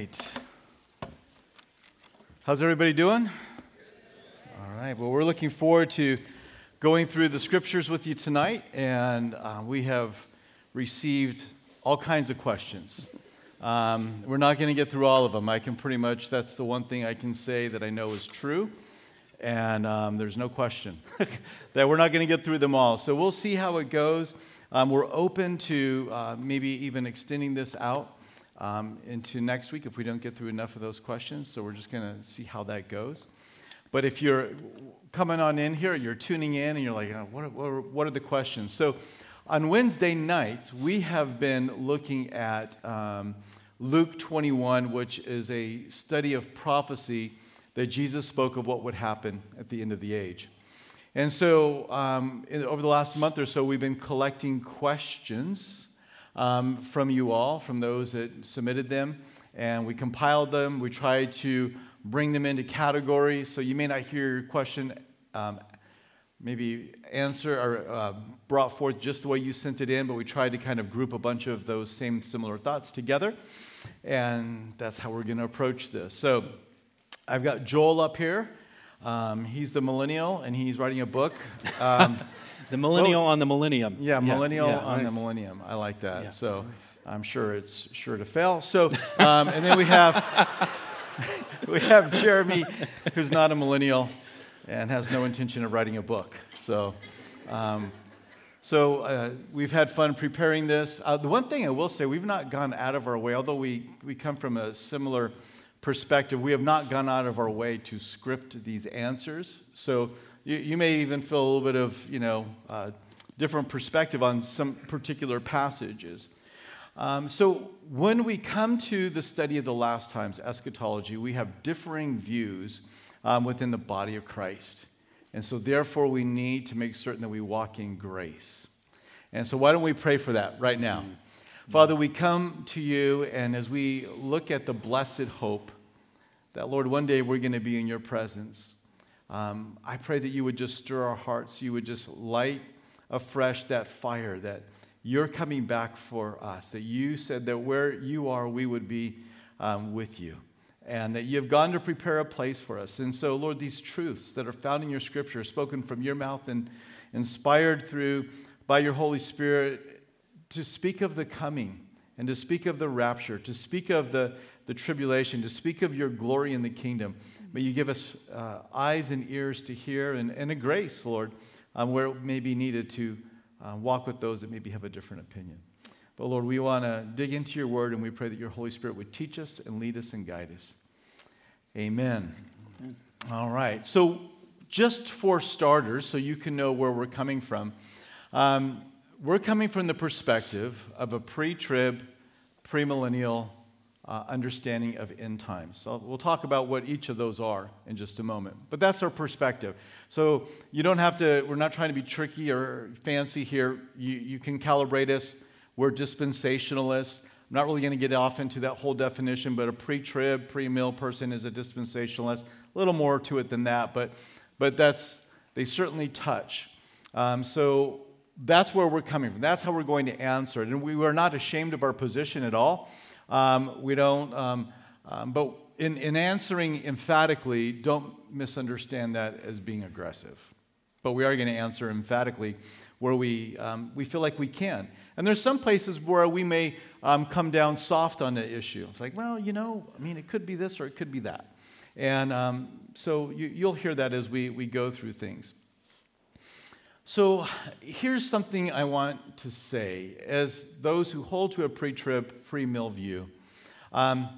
right. How's everybody doing? All right. Well, we're looking forward to going through the scriptures with you tonight, and uh, we have received all kinds of questions. Um, we're not going to get through all of them. I can pretty much, that's the one thing I can say that I know is true, and um, there's no question that we're not going to get through them all. So we'll see how it goes. Um, we're open to uh, maybe even extending this out um, into next week if we don't get through enough of those questions. So we're just going to see how that goes. But if you're coming on in here, you're tuning in, and you're like, oh, what, what, what, are the questions? So on Wednesday nights, we have been looking at um, Luke 21, which is a study of prophecy that Jesus spoke of what would happen at the end of the age. And so, um, in, over the last month or so, we've been collecting questions um, from you all, from those that submitted them, and we compiled them. We tried to bring them into categories. So you may not hear your question um, maybe answer or uh, brought forth just the way you sent it in, but we tried to kind of group a bunch of those same similar thoughts together. And that's how we're going to approach this. So I've got Joel up here. Um, he's the millennial, and he's writing a book. The millennial well, on the millennium. Yeah, millennial yeah, on nice. the millennium. I like that. Yeah, so nice. I'm sure it's sure to fail. So, um, and then we have we have Jeremy, who's not a millennial and has no intention of writing a book. So. Um, so uh, we've had fun preparing this. Uh, the one thing I will say, we've not gone out of our way, although we, we come from a similar perspective, we have not gone out of our way to script these answers. So you, you may even feel a little bit of, you know, uh, different perspective on some particular passages. Um, so when we come to the study of the last times, eschatology, we have differing views um, within the body of Christ. And so therefore, we need to make certain that we walk in grace. And so why don't we pray for that right now? Father, we come to you, and as we look at the blessed hope that, Lord, one day we're going to be in your presence, um, I pray that you would just stir our hearts. You would just light afresh that fire that you're coming back for us, that you said that where you are, we would be um, with you, and that you've gone to prepare a place for us. And so, Lord, these truths that are found in your scripture, spoken from your mouth and inspired through by your Holy Spirit, to speak of the coming and to speak of the rapture, to speak of the, the tribulation, to speak of your glory in the kingdom. May you give us uh, eyes and ears to hear and, and a grace, Lord, um, where it may be needed to uh, walk with those that maybe have a different opinion. But Lord, we want to dig into your word and we pray that your Holy Spirit would teach us and lead us and guide us. Amen. Amen. All right. So, just for starters, so you can know where we're coming from, um, we're coming from the perspective of a pre trib, premillennial uh, understanding of end times. So we'll talk about what each of those are in just a moment. But that's our perspective. So you don't have to, we're not trying to be tricky or fancy here. You, you can calibrate us. We're dispensationalists. I'm not really going to get off into that whole definition, but a pre trib, pre mill person is a dispensationalist. A little more to it than that, but, but that's, they certainly touch. Um, so that's where we're coming from. That's how we're going to answer it. And we are not ashamed of our position at all. Um, we don't, um, um, but in, in answering emphatically, don't misunderstand that as being aggressive. But we are going to answer emphatically where we, um, we feel like we can. And there's some places where we may um, come down soft on the issue. It's like, well, you know, I mean, it could be this or it could be that. And um, so you, you'll hear that as we, we go through things. So here's something I want to say as those who hold to a pre trib, pre mill view. Um,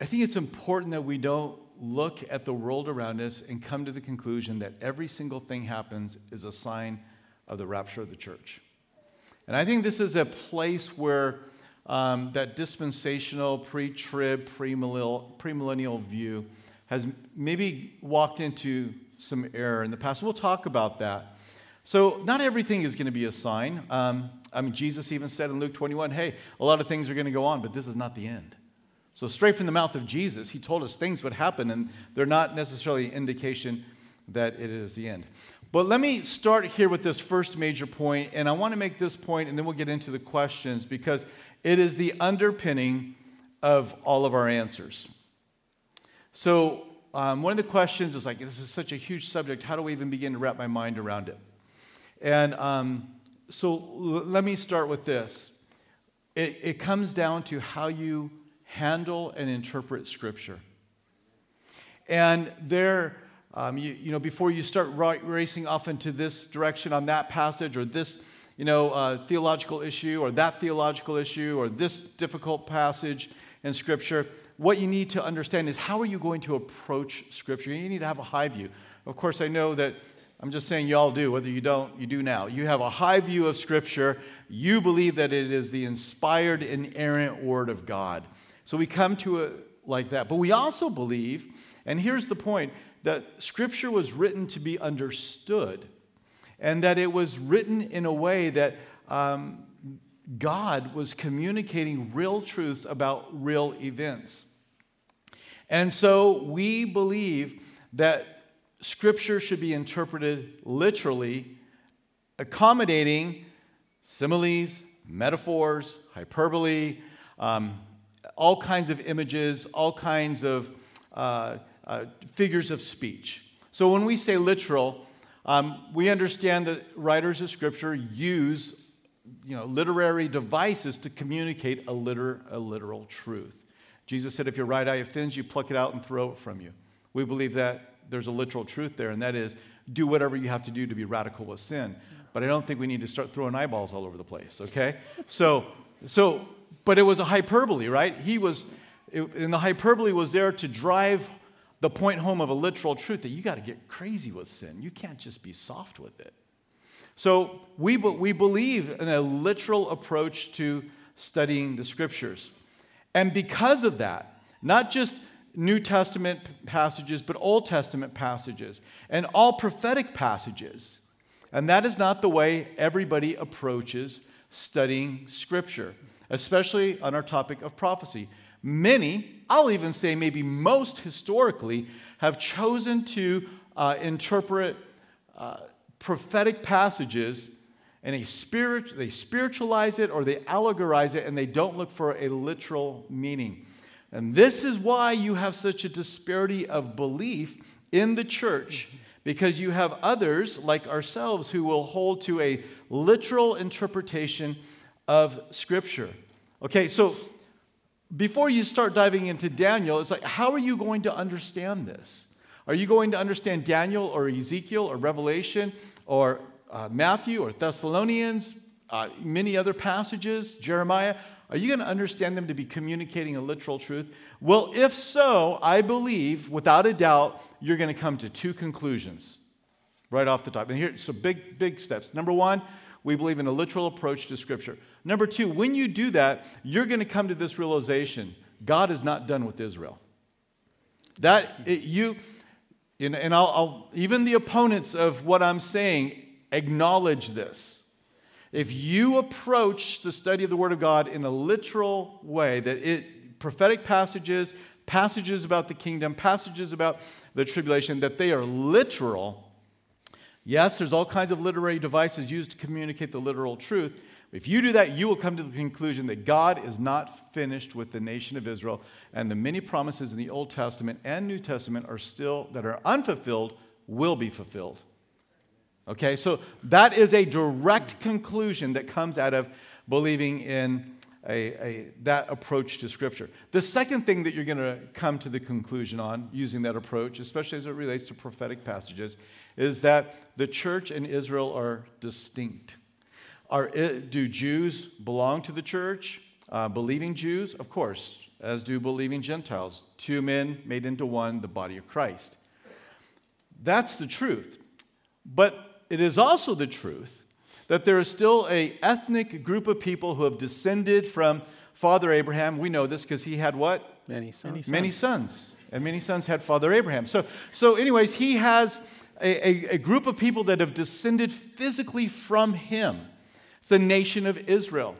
I think it's important that we don't look at the world around us and come to the conclusion that every single thing happens is a sign of the rapture of the church. And I think this is a place where um, that dispensational, pre trib, premillennial view has maybe walked into some error in the past. We'll talk about that. So, not everything is going to be a sign. Um, I mean, Jesus even said in Luke 21, hey, a lot of things are going to go on, but this is not the end. So, straight from the mouth of Jesus, he told us things would happen, and they're not necessarily indication that it is the end. But let me start here with this first major point, and I want to make this point, and then we'll get into the questions because it is the underpinning of all of our answers. So, um, one of the questions is like, this is such a huge subject. How do we even begin to wrap my mind around it? And um, so, l- let me start with this. It, it comes down to how you handle and interpret Scripture. And there, um, you, you, know, before you start racing off into this direction on that passage or this, you know, uh, theological issue or that theological issue or this difficult passage in Scripture, what you need to understand is how are you going to approach Scripture? You need to have a high view. Of course, I know that I'm just saying you all do, whether you don't, you do now. You have a high view of Scripture. You believe that it is the inspired, inerrant Word of God. So we come to it like that. But we also believe, and here's the point, that Scripture was written to be understood, and that it was written in a way that um, God was communicating real truths about real events. And so we believe that Scripture should be interpreted literally, accommodating similes, metaphors, hyperbole, um, all kinds of images, all kinds of uh, uh, figures of speech. So when we say literal, um, we understand that writers of Scripture use you know, literary devices to communicate a, liter, a literal truth. Jesus said, if your right eye offends you, pluck it out and throw it from you. We believe that there's a literal truth there, and that is do whatever you have to do to be radical with sin. But I don't think we need to start throwing eyeballs all over the place, okay? So, so but it was a hyperbole, right? He was, it, and the hyperbole was there to drive the point home of a literal truth that you got to get crazy with sin. You can't just be soft with it. So we, we believe in a literal approach to studying the scriptures. And because of that, not just New Testament passages, but Old Testament passages, and all prophetic passages. And that is not the way everybody approaches studying Scripture, especially on our topic of prophecy. Many, I'll even say maybe most historically, have chosen to uh, interpret uh, prophetic passages and they, spirit, they spiritualize it or they allegorize it and they don't look for a literal meaning. And this is why you have such a disparity of belief in the church because you have others like ourselves who will hold to a literal interpretation of Scripture. Okay, so before you start diving into Daniel, it's like, how are you going to understand this? Are you going to understand Daniel or Ezekiel or Revelation or uh, Matthew or Thessalonians, uh, many other passages, Jeremiah, are you going to understand them to be communicating a literal truth? Well, if so, I believe, without a doubt, you're going to come to two conclusions right off the top. And here, so big, big steps. Number one, we believe in a literal approach to Scripture. Number two, when you do that, you're going to come to this realization God is not done with Israel. That, it, you, and, and I'll, I'll, even the opponents of what I'm saying acknowledge this. If you approach the study of the Word of God in a literal way, that it, prophetic passages, passages about the kingdom, passages about the tribulation, that they are literal, yes, there's all kinds of literary devices used to communicate the literal truth, if you do that, you will come to the conclusion that God is not finished with the nation of Israel, and the many promises in the Old Testament and New Testament are still, that are unfulfilled, will be fulfilled. Okay, so that is a direct conclusion that comes out of believing in a, a, that approach to Scripture. The second thing that you're going to come to the conclusion on using that approach, especially as it relates to prophetic passages, is that the church and Israel are distinct. Are, do Jews belong to the church? Uh, believing Jews? Of course, as do believing Gentiles. Two men made into one, the body of Christ. That's the truth. But it is also the truth that there is still a ethnic group of people who have descended from Father Abraham. We know this because he had what? Many sons. Many sons. And many sons had Father Abraham. So, so anyways, he has a, a, a group of people that have descended physically from him. It's the nation of Israel.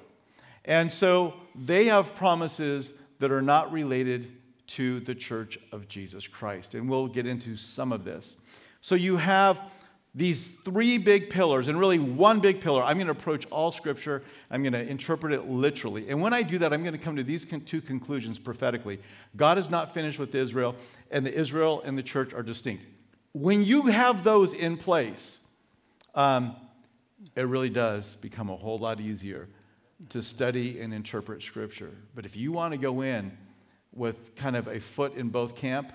And so they have promises that are not related to the church of Jesus Christ. And we'll get into some of this. So you have these three big pillars, and really one big pillar. I'm going to approach all scripture, I'm going to interpret it literally. And when I do that, I'm going to come to these two conclusions prophetically God is not finished with Israel, and the Israel and the church are distinct. When you have those in place, um, it really does become a whole lot easier to study and interpret scripture. But if you want to go in with kind of a foot in both camp,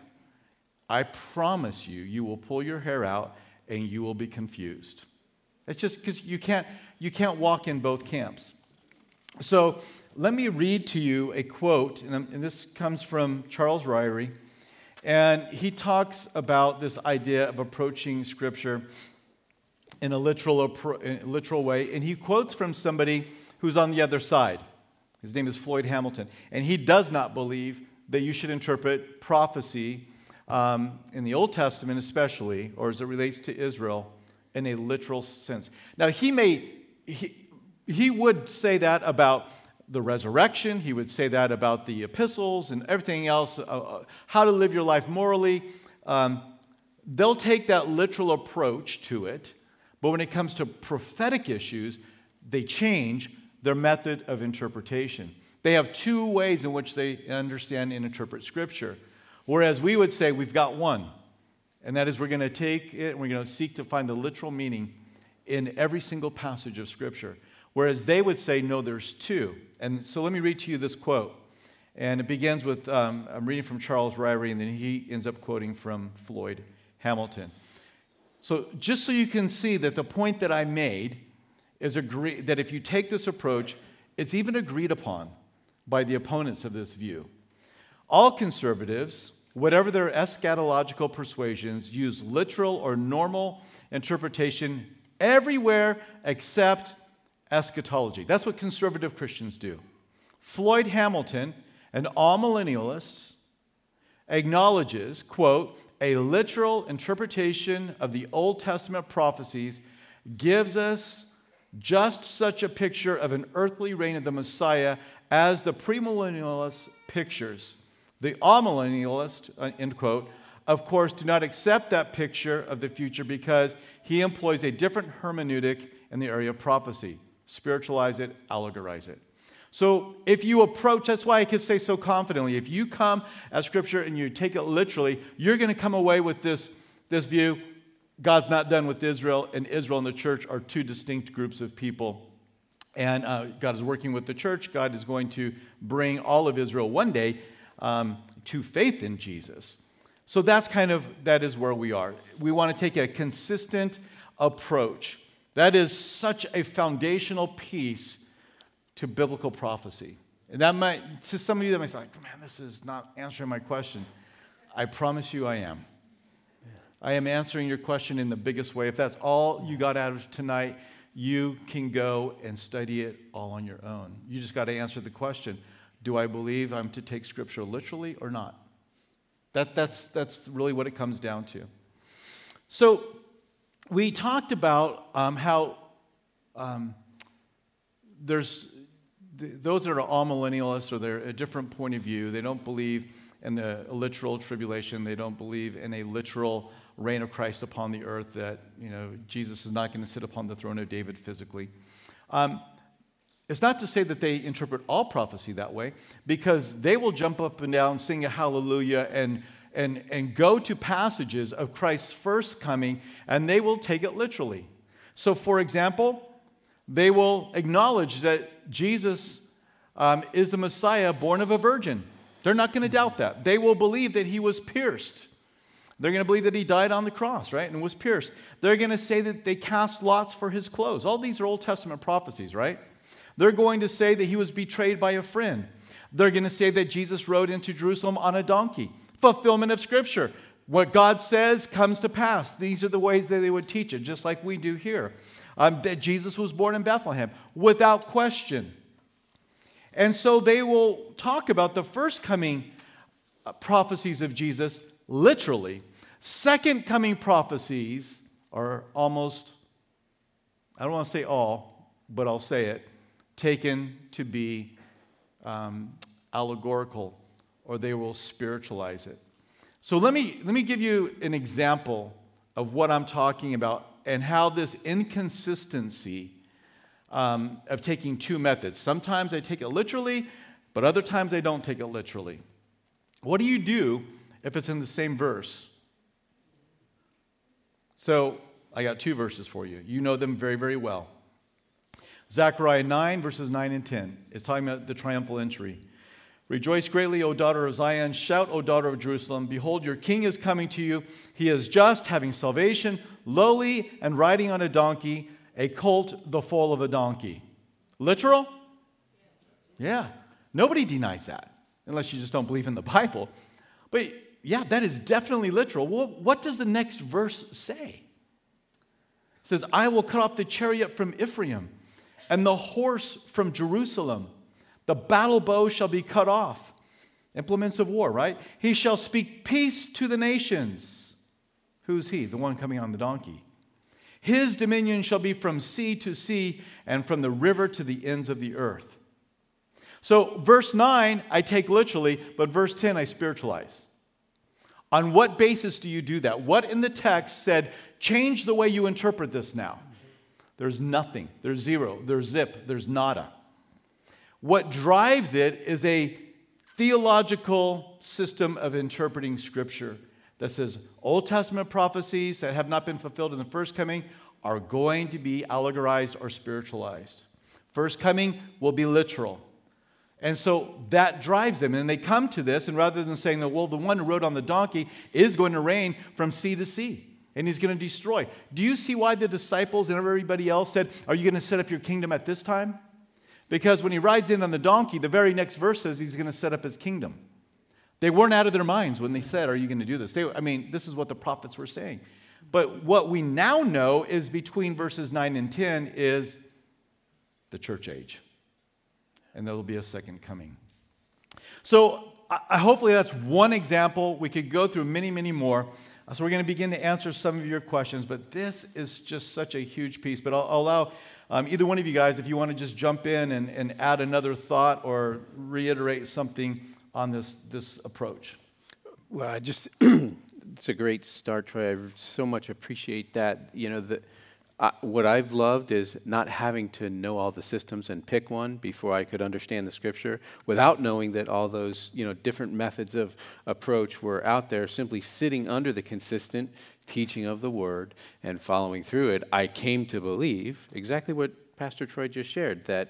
I promise you, you will pull your hair out and you will be confused. It's just because you can't, you can't walk in both camps. So let me read to you a quote, and, and this comes from Charles Ryrie. And he talks about this idea of approaching Scripture in a literal, in a literal way. And he quotes from somebody who's on the other side. His name is Floyd Hamilton. And he does not believe that you should interpret prophecy um, in the Old Testament, especially, or as it relates to Israel, in a literal sense. Now, he may, he, he would say that about the resurrection, he would say that about the epistles and everything else, uh, uh, how to live your life morally. Um, they'll take that literal approach to it, but when it comes to prophetic issues, they change their method of interpretation. They have two ways in which they understand and interpret Scripture. Whereas we would say we've got one, and that is we're going to take it and we're going to seek to find the literal meaning in every single passage of Scripture. Whereas they would say, no, there's two. And so let me read to you this quote. And it begins with um, I'm reading from Charles Ryrie, and then he ends up quoting from Floyd Hamilton. So, just so you can see that the point that I made is agree- that if you take this approach, it's even agreed upon by the opponents of this view. All conservatives, whatever their eschatological persuasions, use literal or normal interpretation everywhere except eschatology. That's what conservative Christians do. Floyd Hamilton, and amillennialists, acknowledges, quote, a literal interpretation of the Old Testament prophecies gives us just such a picture of an earthly reign of the Messiah as the premillennialist pictures. The amillennialist, uh, end quote, of course, do not accept that picture of the future because he employs a different hermeneutic in the area of prophecy. Spiritualize it, allegorize it. So if you approach, that's why I can say so confidently, if you come at Scripture and you take it literally, you're going to come away with this, this view God's not done with Israel, and Israel and the church are two distinct groups of people. And uh, God is working with the church. God is going to bring all of Israel one day um, to faith in Jesus. So that's kind of, that is where we are. We want to take a consistent approach. That is such a foundational piece to biblical prophecy. And that might, to some of you, that might say, like, man, this is not answering my question. I promise you I am. I am answering your question in the biggest way. If that's all you got out of tonight, you can go and study it all on your own. You just got to answer the question Do I believe I'm to take Scripture literally or not? That, that's, that's really what it comes down to. So, we talked about um, how um, there's those that are amillennialists or they're a different point of view. They don't believe in the literal tribulation. They don't believe in a literal reign of Christ upon the earth, that you know, Jesus is not going to sit upon the throne of David physically. Um, it's not to say that they interpret all prophecy that way, because they will jump up and down, sing a hallelujah, and, and, and go to passages of Christ's first coming, and they will take it literally. So, for example, they will acknowledge that Jesus um, is the Messiah born of a virgin. They're not going to doubt that. They will believe that he was pierced they're going to believe that he died on the cross, right, and was pierced. They're going to say that they cast lots for his clothes. All these are Old Testament prophecies, right? They're going to say that he was betrayed by a friend. They're going to say that Jesus rode into Jerusalem on a donkey. Fulfillment of Scripture. What God says comes to pass. These are the ways that they would teach it, just like we do here. Um, that Jesus was born in Bethlehem, without question. And so they will talk about the first coming uh, prophecies of Jesus literally Second coming prophecies are almost, I don't want to say all, but I'll say it, taken to be um, allegorical or they will spiritualize it. So let me, let me give you an example of what I'm talking about and how this inconsistency um, of taking two methods. Sometimes I take it literally, but other times I don't take it literally. What do you do if it's in the same verse? So I got two verses for you. You know them very, very well. Zechariah 9, verses 9 and 10 is talking about the triumphal entry. Rejoice greatly, O daughter of Zion. Shout, O daughter of Jerusalem. Behold, your king is coming to you. He is just, having salvation, lowly, and riding on a donkey, a colt, the foal of a donkey. Literal? Yeah. Nobody denies that, unless you just don't believe in the Bible. But yeah, that is definitely literal. Well, what does the next verse say? It says, I will cut off the chariot from Ephraim and the horse from Jerusalem. The battle bow shall be cut off. Implements of war, right? He shall speak peace to the nations. Who's he? The one coming on the donkey. His dominion shall be from sea to sea and from the river to the ends of the earth. So, verse 9, I take literally, but verse 10, I spiritualize. On what basis do you do that? What in the text said, change the way you interpret this now? There's nothing. There's zero. There's zip. There's nada. What drives it is a theological system of interpreting Scripture that says Old Testament prophecies that have not been fulfilled in the first coming are going to be allegorized or spiritualized. First coming will be literal. And so that drives them. And they come to this, and rather than saying that, well, the one who rode on the donkey is going to reign from sea to sea and he's going to destroy. Do you see why the disciples and everybody else said, Are you going to set up your kingdom at this time? Because when he rides in on the donkey, the very next verse says he's going to set up his kingdom. They weren't out of their minds when they said, Are you going to do this? They, I mean, this is what the prophets were saying. But what we now know is between verses 9 and 10 is the church age and there will be a second coming. So, I, hopefully, that's one example. We could go through many, many more. Uh, so, we're going to begin to answer some of your questions, but this is just such a huge piece. But I'll, I'll allow um, either one of you guys, if you want to just jump in and, and add another thought or reiterate something on this, this approach. Well, I just, it's a great start, Troy. I so much appreciate that. You know, the what I've loved is not having to know all the systems and pick one before I could understand the scripture without knowing that all those you know different methods of approach were out there. Simply sitting under the consistent teaching of the word and following through it I came to believe exactly what Pastor Troy just shared that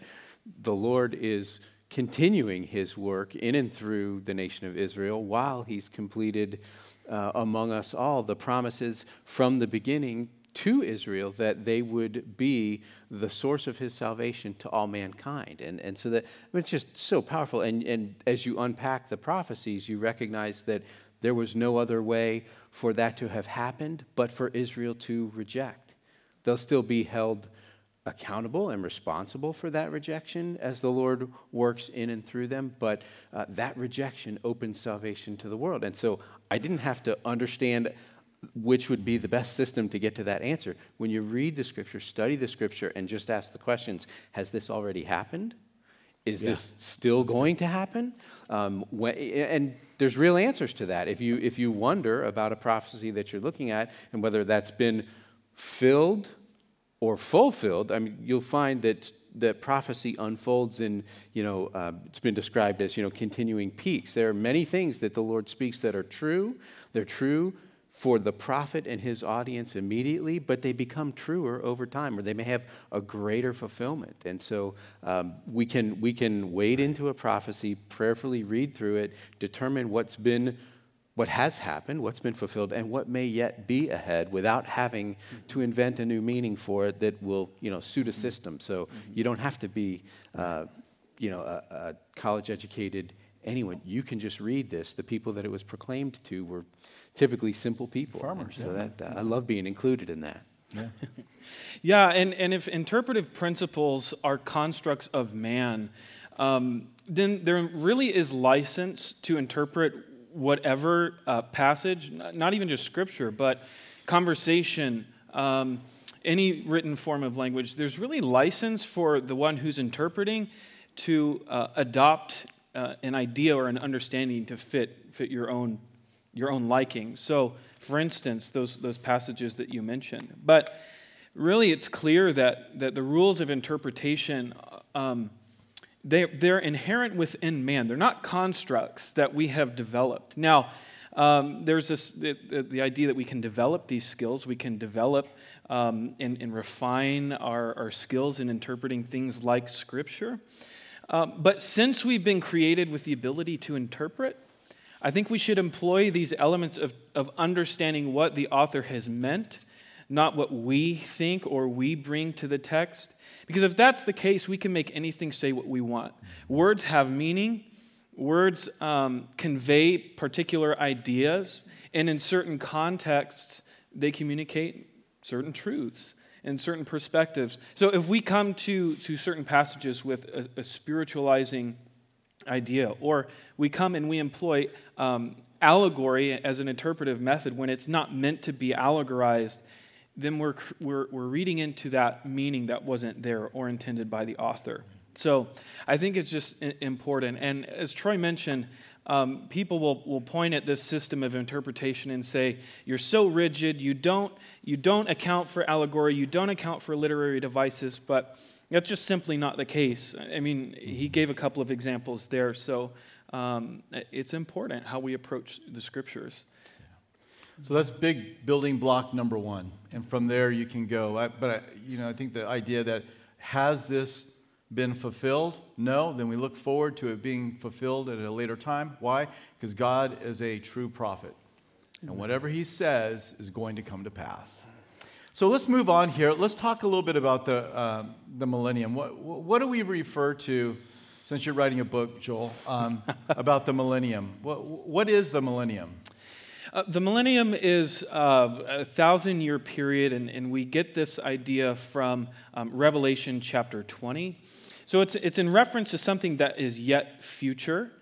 the Lord is continuing his work in and through the nation of Israel while he's completed uh, among us all the promises from the beginning to Israel that they would be the source of his salvation to all mankind. And, and so that I mean, it's just so powerful. And, and as you unpack the prophecies, you recognize that there was no other way for that to have happened but for Israel to reject. They'll still be held accountable and responsible for that rejection as the Lord works in and through them, but uh, that rejection opens salvation to the world. And so I didn't have to understand which would be the best system to get to that answer. When you read the scripture, study the scripture, and just ask the questions Has this already happened? Is yeah. this still going to happen? Um, when, and there's real answers to that. If you, if you wonder about a prophecy that you're looking at and whether that's been filled or fulfilled, I mean, you'll find that that prophecy unfolds in, you know, uh, it's been described as, you know, continuing peaks. There are many things that the Lord speaks that are true. They're true for the prophet and his audience immediately, but they become truer over time, or they may have a greater fulfillment. And so um, we, can, we can wade into a prophecy, prayerfully read through it, determine what's been what has happened, what's been fulfilled, and what may yet be ahead without having to invent a new meaning for it that will, you know, suit a system. So you don't have to be, uh, you know, a, a college-educated anyone. You can just read this. The people that it was proclaimed to were typically simple people. Farmers. So yeah. that, I love being included in that. Yeah. yeah, and, and if interpretive principles are constructs of man, um, then there really is license to interpret whatever uh, passage, not even just scripture, but conversation, um, any written form of language. There's really license for the one who's interpreting to uh, adopt uh, an idea or an understanding to fit, fit your own your own liking. So, for instance, those, those passages that you mentioned. But really, it's clear that, that the rules of interpretation, um, they, they're inherent within man. They're not constructs that we have developed. Now, um, there's this, the, the, idea that we can develop these skills, we can develop um, and, and, refine our, our, skills in interpreting things like Scripture. Um, but since we've been created with the ability to interpret, I think we should employ these elements of, of understanding what the author has meant, not what we think or we bring to the text. Because if that's the case, we can make anything say what we want. Words have meaning, words um, convey particular ideas, and in certain contexts, they communicate certain truths and certain perspectives. So if we come to, to certain passages with a, a spiritualizing idea, or we come and we employ um, allegory as an interpretive method when it's not meant to be allegorized, then we're, we're, we're reading into that meaning that wasn't there or intended by the author. So I think it's just important. And as Troy mentioned, um, people will, will point at this system of interpretation and say, you're so rigid, you don't, you don't account for allegory, you don't account for literary devices, but that's just simply not the case. I mean, he gave a couple of examples there, so um, it's important how we approach the scriptures. So that's big building block number one, and from there you can go. I, but I, you know, I think the idea that has this been fulfilled? No. Then we look forward to it being fulfilled at a later time. Why? Because God is a true prophet, and whatever He says is going to come to pass. So let's move on here. Let's talk a little bit about the, uh, the millennium. What, what do we refer to, since you're writing a book, Joel, um, about the millennium? What, what is the millennium? Uh, the millennium is uh, a thousand year period, and, and, we get this idea from um, Revelation chapter 20. So it's, it's in reference to something that is yet future.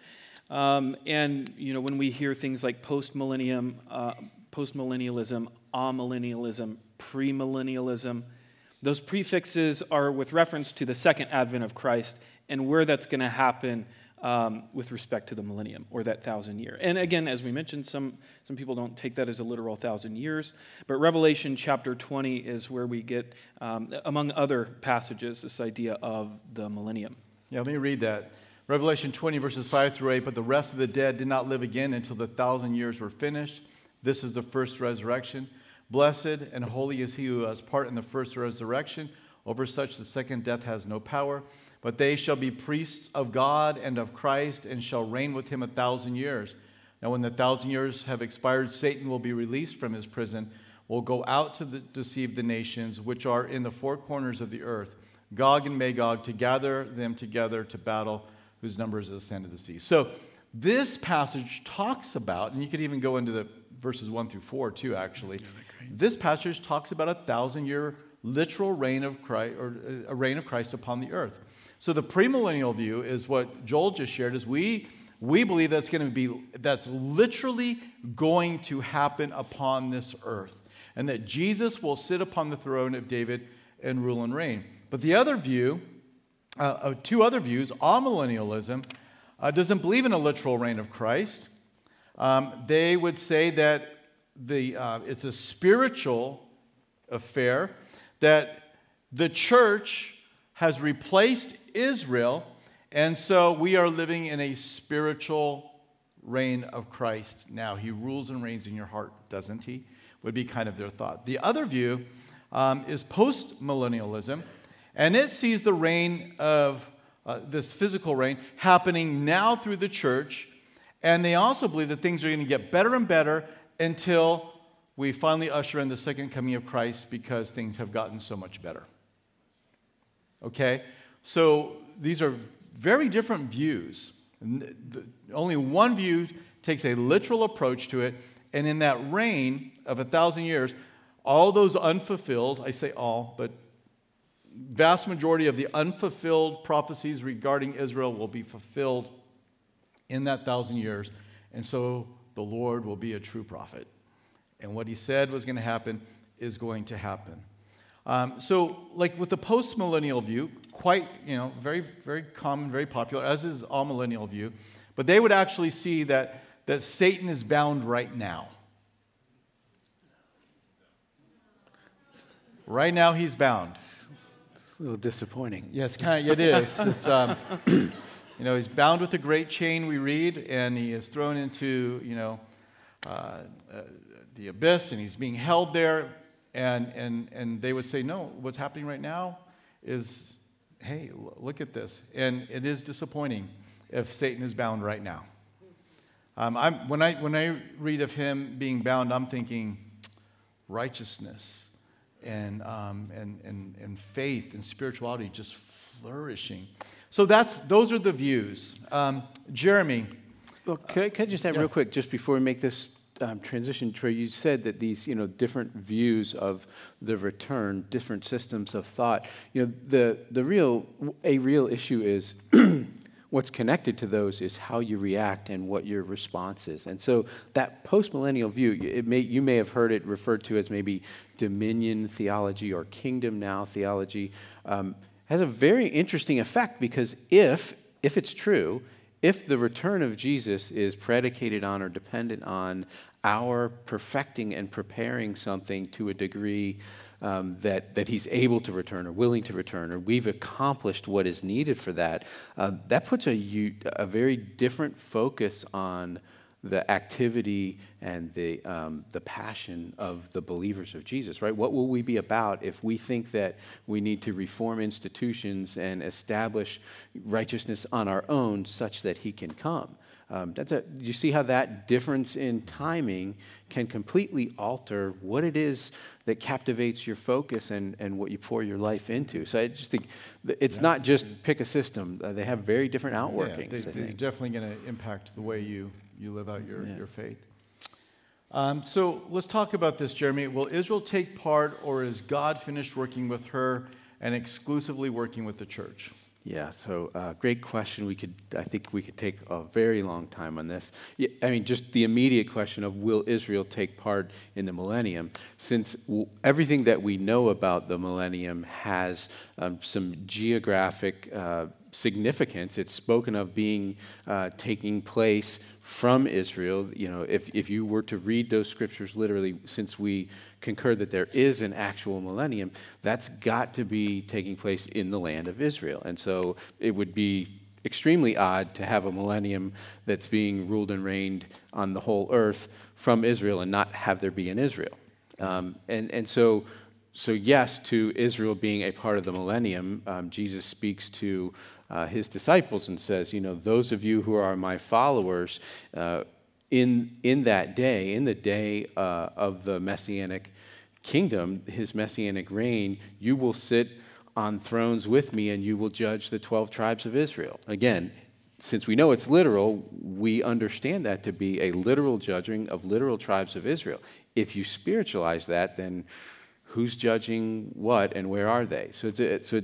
Um, and, you know, when we hear things like post millennium, uh, post millennialism, amillennialism, premillennialism. Those prefixes are with reference to the second advent of Christ and where that's going to happen um, with respect to the millennium or that thousand year. And again, as we mentioned, some, some people don't take that as a literal thousand years, but Revelation chapter 20 is where we get, um, among other passages, this idea of the millennium. Yeah, let me read that. Revelation 20, verses 5 through 8. But the rest of the dead did not live again until the thousand years were finished. This is the first resurrection. Blessed and holy is he who has part in the first resurrection. Over such the second death has no power. But they shall be priests of God and of Christ and shall reign with him a thousand years. Now, when the thousand years have expired, Satan will be released from his prison, will go out to the, deceive the nations which are in the four corners of the earth, Gog and Magog, to gather them together to battle, whose number is the sand of the sea. So, this passage talks about, and you could even go into the verses 1 through 4 too, actually. This passage talks about a thousand year literal reign of Christ, or uh, a reign of Christ upon the earth. So the premillennial view is what Joel just shared is we we believe that's going to be that's literally going to happen upon this earth and that Jesus will sit upon the throne of David and rule and reign. But the other view, uh, uh, two other views, amillennialism, uh, doesn't believe in a literal reign of Christ. Um, they would say that the, uh, it's a spiritual affair, that the church has replaced Israel, and so we are living in a spiritual reign of Christ now. He rules and reigns in your heart, doesn't he? Would be kind of their thought. The other view um, is post millennialism, and it sees the reign of uh, this physical reign happening now through the church, and they also believe that things are going to get better and better until we finally usher in the second coming of Christ because things have gotten so much better. Okay? So these are very different views. Only one view takes a literal approach to it, and in that reign of a thousand years, all those unfulfilled, I say all, but vast majority of the unfulfilled prophecies regarding Israel will be fulfilled in that thousand years. And so the Lord will be a true prophet. And what he said was going to happen is going to happen. Um, so, like with the post millennial view, quite, you know, very, very common, very popular, as is amillennial view, but they would actually see that that Satan is bound right now. Right now, he's bound. It's a little disappointing. Yes, kind of, it is. It's, um, you know, he's bound with a great chain, we read, and he is thrown into, you know, uh, uh, the abyss, and he's being held there. And, and, and they would say, no, what's happening right now is, hey, look at this. And it is disappointing if Satan is bound right now. Um, when, I, when I read of him being bound, I'm thinking righteousness and, um, and, and, and faith and spirituality just flourishing. So that's, those are the views. Um, Jeremy. Well, can I, can I just add yeah. real quick, just before we make this um, transition, Troy, you said that these, you know, different views of the return, different systems of thought. You know, the, the real, a real issue is what's connected to those is how you react and what your response is. And so that postmillennial view, it may, you may have heard it referred to as maybe dominion theology or kingdom now theology, um, has a very interesting effect because if, if it's true, if the return of Jesus is predicated on or dependent on our perfecting and preparing something to a degree um, that, that he's able to return or willing to return, or we've accomplished what is needed for that, uh, that puts a, a very different focus on the activity and the, um, the passion of the believers of Jesus, right? What will we be about if we think that we need to reform institutions and establish righteousness on our own such that he can come? Um, that's a, you see how that difference in timing can completely alter what it is that captivates your focus and, and what you pour your life into. So I just think it's yeah. not just pick a system. Uh, they have very different outworkings. Yeah, they, are definitely going to impact the way you, you live out your, yeah. your faith. Um, so let's talk about this, Jeremy. Will Israel take part, or is God finished working with her and exclusively working with the church? Yeah, so uh, great question. We could, I think, we could take a very long time on this. I mean, just the immediate question of will Israel take part in the millennium? Since everything that we know about the millennium has um, some geographic uh, significance. It's spoken of being uh, taking place from Israel. You know, if, if you were to read those scriptures literally, since we concur that there is an actual millennium, that's got to be taking place in the land of Israel. And so it would be extremely odd to have a millennium that's being ruled and reigned on the whole earth from Israel and not have there be in Israel. Um, and, and so so, yes, to Israel being a part of the millennium, um, Jesus speaks to uh, his disciples and says, You know, those of you who are my followers, uh, in, in that day, in the day uh, of the messianic kingdom, his messianic reign, you will sit on thrones with me and you will judge the 12 tribes of Israel. Again, since we know it's literal, we understand that to be a literal judging of literal tribes of Israel. If you spiritualize that, then who's judging what and where are they? So, a, so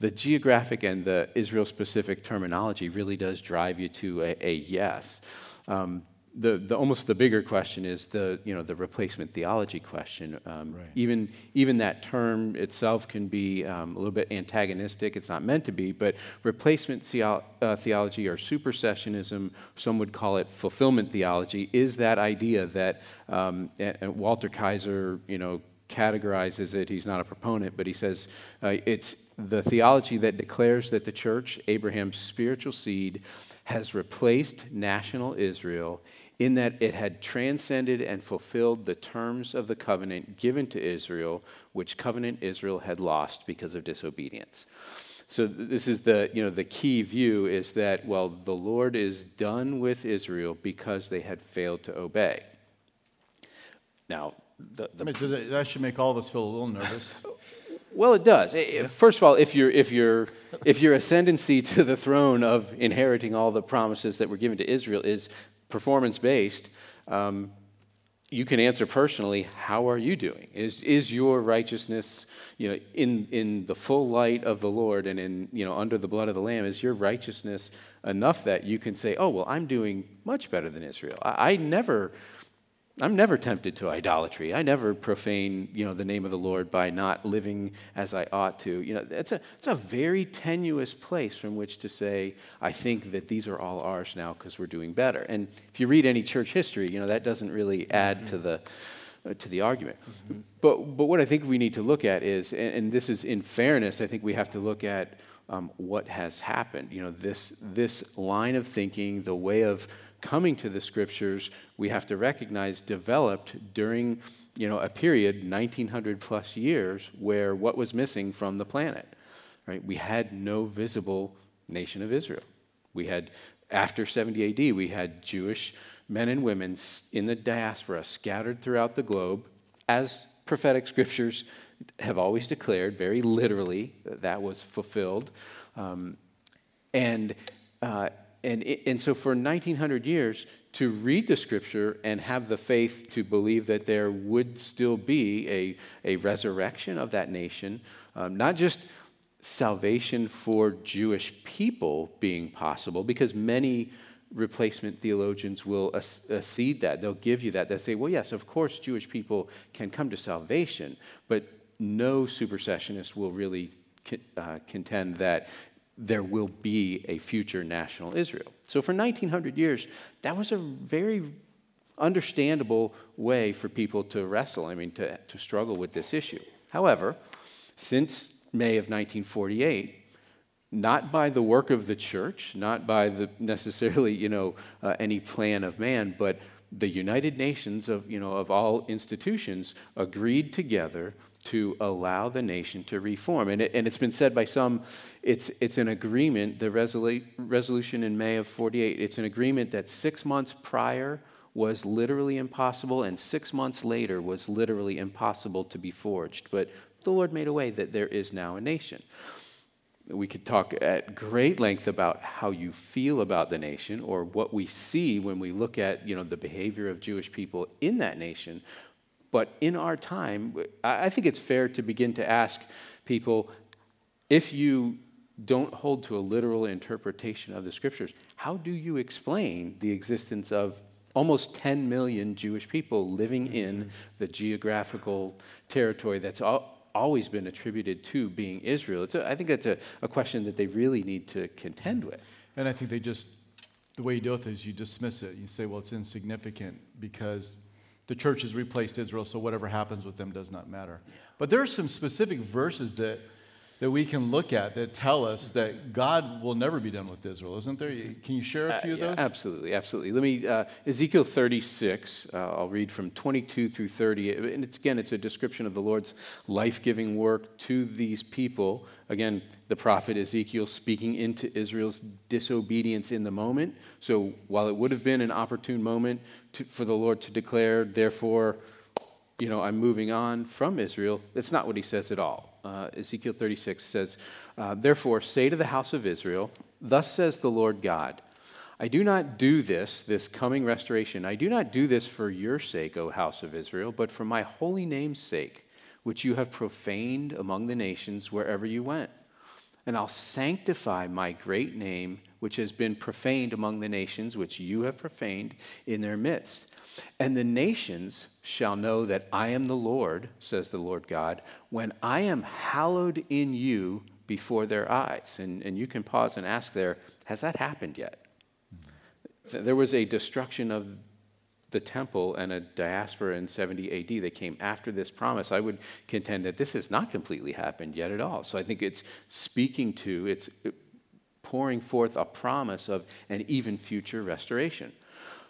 the geographic and the Israel specific terminology really does drive you to a, a yes. Um, the, the, almost the bigger question is the, you know, the replacement theology question. Um, right. even, even that term itself can be um, a little bit antagonistic. It's not meant to be, but replacement theo- uh, theology or supersessionism, some would call it fulfillment theology, is that idea that um, Walter Kaiser, you know, categorizes it. He's not a proponent, but he says uh, it's the theology that declares that the church, Abraham's spiritual seed, has replaced national Israel in that it had transcended and fulfilled the terms of the covenant given to Israel, which covenant Israel had lost because of disobedience. So this is the, you know, the key view is that, well, the Lord is done with Israel because they had failed to obey. Now, the, the I mean, it, that should make all of us feel a little nervous. Well, it does. First of all, if your if your if your ascendancy to the throne of inheriting all the promises that were given to Israel is performance based, um, you can answer personally. How are you doing? Is is your righteousness, you know, in in the full light of the Lord and in you know under the blood of the Lamb? Is your righteousness enough that you can say, oh well, I'm doing much better than Israel? I, I never I'm never tempted to idolatry. I never profane, you know, the name of the Lord by not living as I ought to. You know, it's a, it's a very tenuous place from which to say, I think that these are all ours now because we're doing better. And if you read any church history, you know, that doesn't really add mm-hmm. to the, uh, to the argument. Mm-hmm. But, but what I think we need to look at is, and, and, this is in fairness, I think we have to look at um, what has happened. You know, this, this line of thinking, the way of coming to the scriptures, we have to recognize developed during you know, a period, 1900 plus years, where what was missing from the planet? Right? We had no visible nation of Israel. We had, after 70 AD, we had Jewish men and women in the diaspora scattered throughout the globe, as prophetic scriptures have always declared, very literally, that was fulfilled. Um, and uh, and, and so for 1900 years, to read the scripture and have the faith to believe that there would still be a, a resurrection of that nation, um, not just salvation for Jewish people being possible, because many replacement theologians will accede that. They'll give you that. They'll say, well, yes, of course, Jewish people can come to salvation, but no supersessionist will really uh, contend that there will be a future national Israel. So for 1900 years, that was a very understandable way for people to wrestle, I mean, to, to struggle with this issue. However, since May of 1948, not by the work of the church, not by the necessarily, you know, uh, any plan of man, but the United Nations of, you know, of all institutions agreed together to allow the nation to reform. And, it, it's been said by some, it's, it's an agreement, the resolu- resolution in May of 48, it's an agreement that six months prior was literally impossible, and six months later was literally impossible to be forged. But the Lord made a way that there is now a nation. We could talk at great length about how you feel about the nation or what we see when we look at you know, the behavior of Jewish people in that nation. But in our time, I think it's fair to begin to ask people if you don't hold to a literal interpretation of the scriptures, how do you explain the existence of almost 10 million Jewish people living in mm-hmm. the geographical territory that's always been attributed to being Israel? A, I think that's a, a question that they really need to contend with. And I think they just, the way you with it is you dismiss it. You say, well, it's insignificant because the church has replaced Israel, so whatever happens with them does not matter. But there are some specific verses that, that we can look at that tell us that God will never be done with Israel, isn't there? Can you share a few uh, of those? absolutely, absolutely. Let me, uh, Ezekiel 36, uh, I'll read from 22 through 30. And it's, again, it's a description of the Lord's life giving work to these people. Again, the prophet Ezekiel speaking into Israel's disobedience in the moment. So while it would have been an opportune moment to, for the Lord to declare, therefore, you know, I'm moving on from Israel, that's not what he says at all. Uh, Ezekiel 36 says, uh, Therefore, say to the house of Israel, Thus says the Lord God, I do not do this, this coming restoration, I do not do this for your sake, O house of Israel, but for my holy name's sake, which you have profaned among the nations wherever you went and I'll sanctify my great name, which has been profaned among the nations, which you have profaned in their midst. And the nations shall know that I am the Lord, says the Lord God, when I am hallowed in you before their eyes. And, and you can pause and ask there, has that happened yet? There was a destruction of the temple and a diaspora in 70 AD that came after this promise, I would contend that this has not completely happened yet at all. So I think it's speaking to, it's pouring forth a promise of an even future restoration.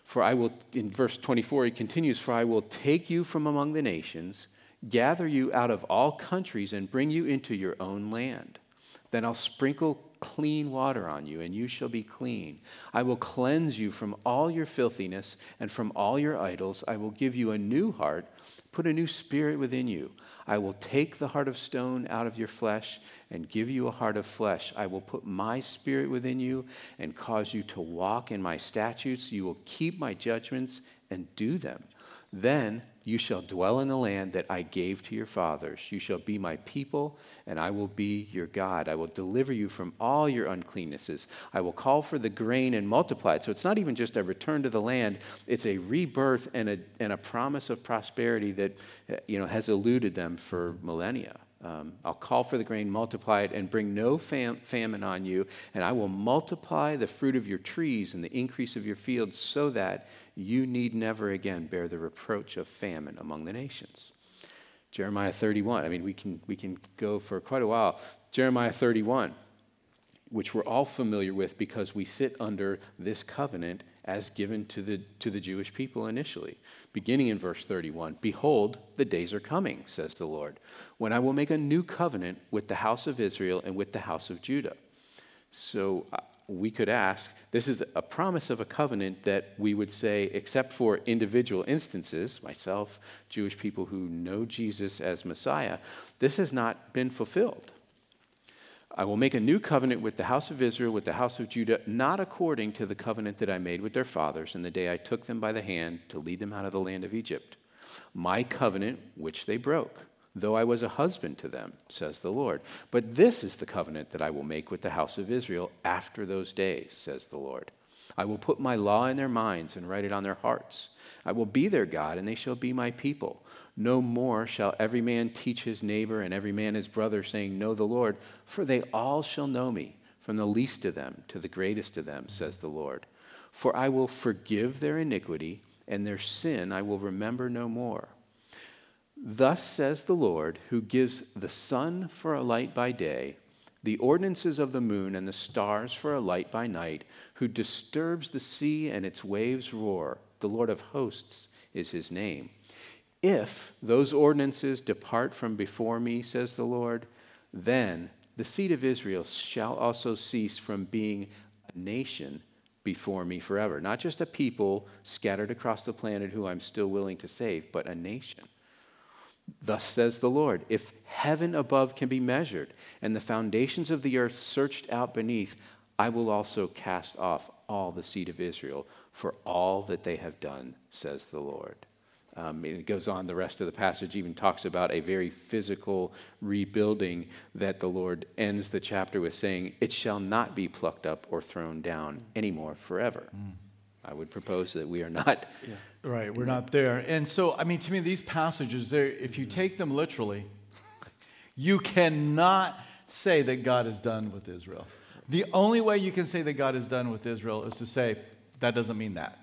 For I will, in verse 24, he continues, For I will take you from among the nations, gather you out of all countries, and bring you into your own land. Then I'll sprinkle clean water on you, and you shall be clean. I will cleanse you from all your filthiness and from all your idols. I will give you a new heart, put a new spirit within you. I will take the heart of stone out of your flesh and give you a heart of flesh. I will put my spirit within you and cause you to walk in my statutes. You will keep my judgments and do them. Then you shall dwell in the land that I gave to your fathers. You shall be my people, and I will be your God. I will deliver you from all your uncleannesses. I will call for the grain and multiply it. So it's not even just a return to the land, it's a rebirth and a, and a promise of prosperity that you know, has eluded them for millennia. Um, I'll call for the grain, multiply it, and bring no fam- famine on you. And I will multiply the fruit of your trees and the increase of your fields so that you need never again bear the reproach of famine among the nations. Jeremiah 31. I mean, we can, we can go for quite a while. Jeremiah 31, which we're all familiar with because we sit under this covenant as given to the, to the Jewish people initially. Beginning in verse 31 Behold, the days are coming, says the Lord, when I will make a new covenant with the house of Israel and with the house of Judah. So we could ask this is a promise of a covenant that we would say, except for individual instances, myself, Jewish people who know Jesus as Messiah, this has not been fulfilled. I will make a new covenant with the house of Israel, with the house of Judah, not according to the covenant that I made with their fathers in the day I took them by the hand to lead them out of the land of Egypt. My covenant, which they broke though I was a husband to them, says the Lord. But this is the covenant that I will make with the house of Israel after those days, says the Lord. I will put my law in their minds and write it on their hearts. I will be their God, and they shall be my people. No more shall every man teach his neighbor and every man his brother, saying, Know the Lord, for they all shall know me, from the least of them to the greatest of them, says the Lord. For I will forgive their iniquity, and their sin I will remember no more. Thus says the Lord, who gives the sun for a light by day, the ordinances of the moon and the stars for a light by night, who disturbs the sea and its waves roar. The Lord of hosts is his name. If those ordinances depart from before me, says the Lord, then the seed of Israel shall also cease from being a nation before me forever. Not just a people scattered across the planet who I'm still willing to save, but a nation. Thus says the Lord If heaven above can be measured, and the foundations of the earth searched out beneath, I will also cast off all the seed of Israel for all that they have done, says the Lord. Um, it goes on, the rest of the passage even talks about a very physical rebuilding that the Lord ends the chapter with saying, It shall not be plucked up or thrown down anymore forever. Mm. I would propose that we are not. Yeah. Right, we're not there. And so, I mean, to me, these passages, if you take them literally, you cannot say that God is done with Israel. The only way you can say that God is done with Israel is to say that doesn't mean that.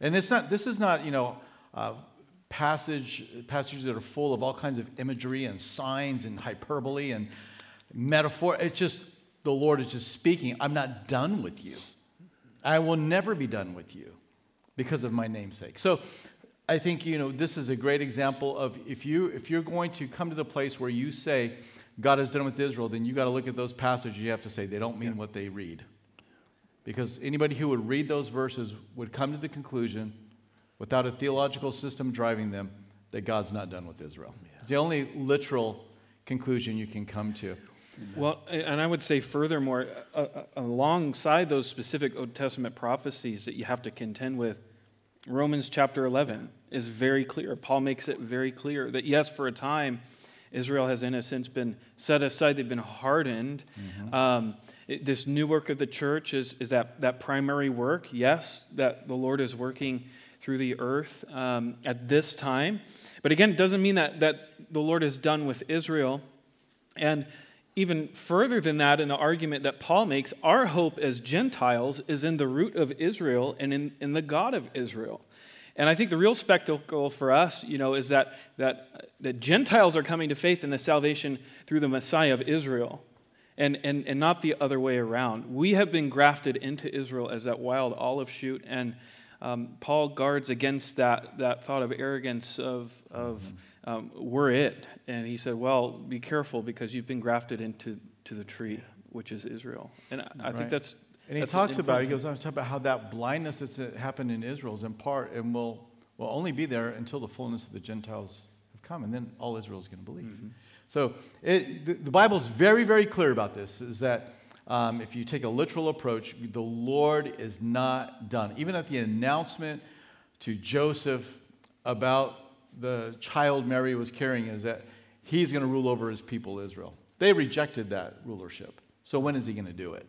And it's not. This is not, you know, uh, passage passages that are full of all kinds of imagery and signs and hyperbole and metaphor. It's just the Lord is just speaking. I'm not done with you. I will never be done with you because of my namesake. So I think you know this is a great example of if you if you're going to come to the place where you say God is done with Israel, then you got to look at those passages. You have to say they don't mean yeah. what they read, because anybody who would read those verses would come to the conclusion, without a theological system driving them, that God's not done with Israel. Yeah. It's the only literal conclusion you can come to. Well, and I would say furthermore, uh, alongside those specific Old Testament prophecies that you have to contend with, Romans chapter 11 is very clear. Paul makes it very clear that yes, for a time, Israel has, in a sense, been set aside, they've been hardened. Mm-hmm. Um, it, this new work of the church is, is that, that primary work, yes, that the Lord is working through the earth um, at this time. But again, it doesn't mean that, that the Lord is done with Israel. And even further than that, in the argument that Paul makes, our hope as Gentiles is in the root of Israel and in, in the God of Israel. And I think the real spectacle for us, you know, is that, that, that Gentiles are coming to faith in the salvation through the Messiah of Israel and, and, and not the other way around. We have been grafted into Israel as that wild olive shoot, and um, Paul guards against that, that thought of arrogance of, of mm-hmm um, we're it. And he said, well, be careful because you've been grafted into to the tree, which is Israel. And I, I right. think that's. And he talks about, he goes on to talk about how that blindness that's happened in Israel is in part and will, will only be there until the fullness of the Gentiles have come. And then all Israel is going to believe. Mm-hmm. So it, the, the Bible is very, very clear about this is that um, if you take a literal approach, the Lord is not done. Even at the announcement to Joseph about the child Mary was carrying is that he's going to rule over his people Israel. They rejected that rulership. So when is he going to do it?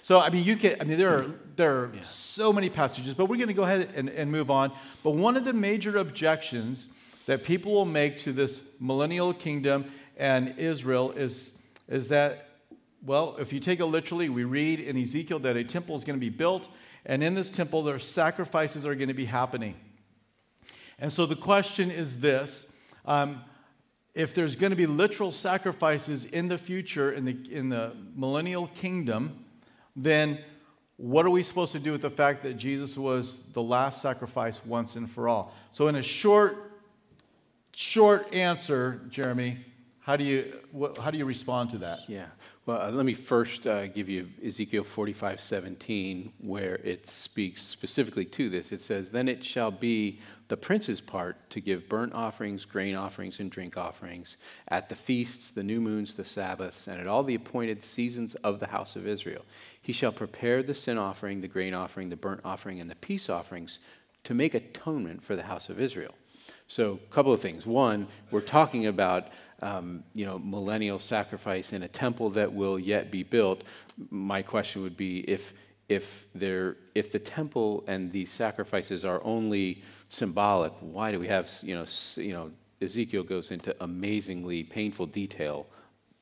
So I mean, you can. I mean, there are there are yeah. so many passages, but we're going to go ahead and, and move on. But one of the major objections that people will make to this millennial kingdom and Israel is is that well, if you take it literally, we read in Ezekiel that a temple is going to be built, and in this temple, there are sacrifices are going to be happening. And so the question is this um, if there's going to be literal sacrifices in the future, in the, in the millennial kingdom, then what are we supposed to do with the fact that Jesus was the last sacrifice once and for all? So, in a short, short answer, Jeremy, how do you, how do you respond to that? Yeah. Well, uh, let me first uh, give you Ezekiel 45 17, where it speaks specifically to this. It says, Then it shall be the prince's part to give burnt offerings, grain offerings, and drink offerings at the feasts, the new moons, the Sabbaths, and at all the appointed seasons of the house of Israel. He shall prepare the sin offering, the grain offering, the burnt offering, and the peace offerings to make atonement for the house of Israel. So, a couple of things. One, we're talking about um, you know, millennial sacrifice in a temple that will yet be built, my question would be if, if, there, if the temple and these sacrifices are only symbolic, why do we have, you know, you know, Ezekiel goes into amazingly painful detail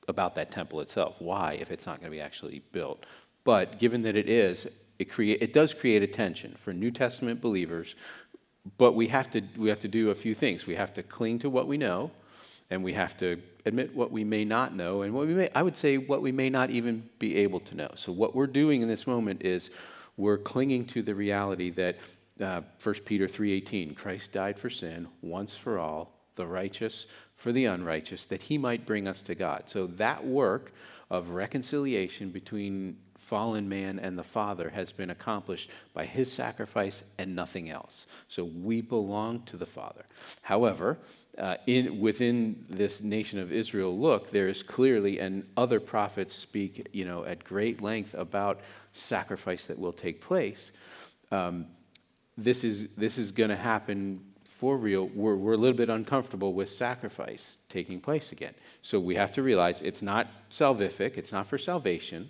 about that temple itself. Why, if it's not going to be actually built? But given that it is, it, create, it does create a tension for New Testament believers. But we have, to, we have to do a few things. We have to cling to what we know, and we have to admit what we may not know and what we may i would say what we may not even be able to know. So what we're doing in this moment is we're clinging to the reality that uh, 1 peter 3.18 christ died for sin once for all the righteous for the unrighteous that he might bring us to god. So that work of reconciliation between fallen man and the father has been accomplished by his sacrifice and nothing else. So we belong to the father. However uh, in, within this nation of Israel look, there is clearly, and other prophets speak, you know, at great length about sacrifice that will take place. Um, this is this is going to happen for real. We're, we're a little bit uncomfortable with sacrifice taking place again. So we have to realize it's not salvific. It's not for salvation,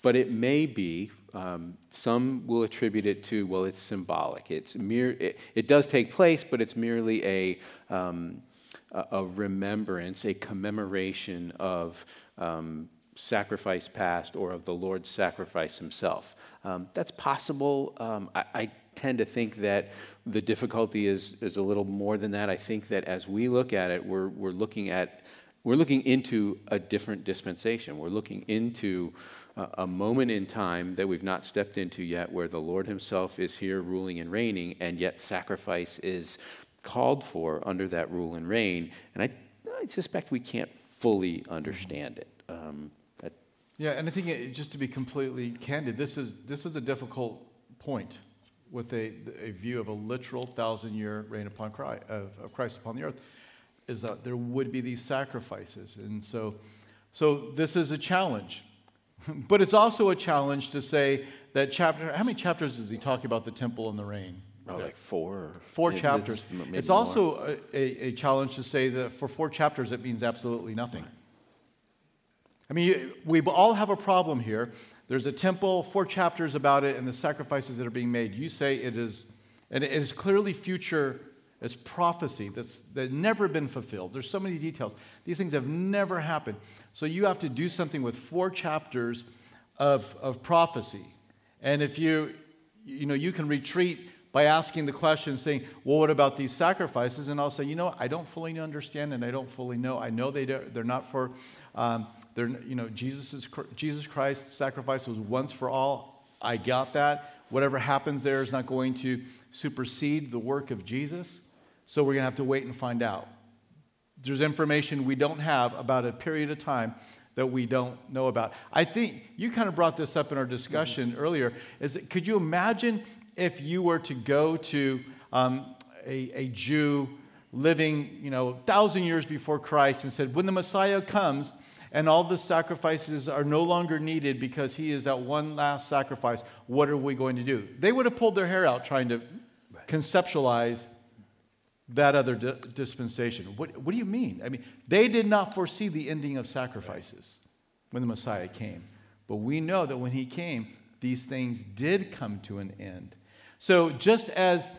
but it may be um, some will attribute it to, well, it's symbolic. It's mere, it, it does take place, but it's merely a, um, a, remembrance, a commemoration of um, sacrifice past or of the Lord's sacrifice himself. Um, that's possible. Um, I, I tend to think that the difficulty is, is a little more than that. I think that as we look at it, we're, we're looking at we're looking into a different dispensation. We're looking into a moment in time that we've not stepped into yet where the Lord Himself is here ruling and reigning, and yet sacrifice is called for under that rule and reign. And I, I suspect we can't fully understand it. Um, yeah, and I think it, just to be completely candid, this is, this is a difficult point with a, a view of a literal thousand year reign upon Christ, of, of Christ upon the earth, is that there would be these sacrifices. And so, so this is a challenge but it's also a challenge to say that chapter, how many chapters does he talk about the temple and the reign? Oh, like four. Four it chapters. It's also a, a, a, challenge to say that for four chapters it means absolutely nothing. I mean, we all have a problem here. There's a temple, four chapters about it, and the sacrifices that are being made. You say it is, and it is clearly future, it's prophecy that's that never been fulfilled. There's so many details. These things have never happened. So you have to do something with four chapters of, of prophecy. And if you, you know, you can retreat by asking the question, saying, well, what about these sacrifices? And I'll say, you know, I don't fully understand and I don't fully know. I know they they're not for, um, they're, you know, Jesus, Jesus Christ's sacrifice was once for all. I got that. Whatever happens there is not going to supersede the work of Jesus. So we're going to have to wait and find out there's information we don't have about a period of time that we don't know about. I think you kind of brought this up in our discussion mm-hmm. earlier. Is it, could you imagine if you were to go to um, a, a Jew living, you know, thousand years before Christ and said, when the Messiah comes and all the sacrifices are no longer needed because he is that one last sacrifice, what are we going to do? They would have pulled their hair out trying to conceptualize that other di- dispensation. What, what do you mean? I mean, they did not foresee the ending of sacrifices when the Messiah came. But we know that when he came, these things did come to an end. So just as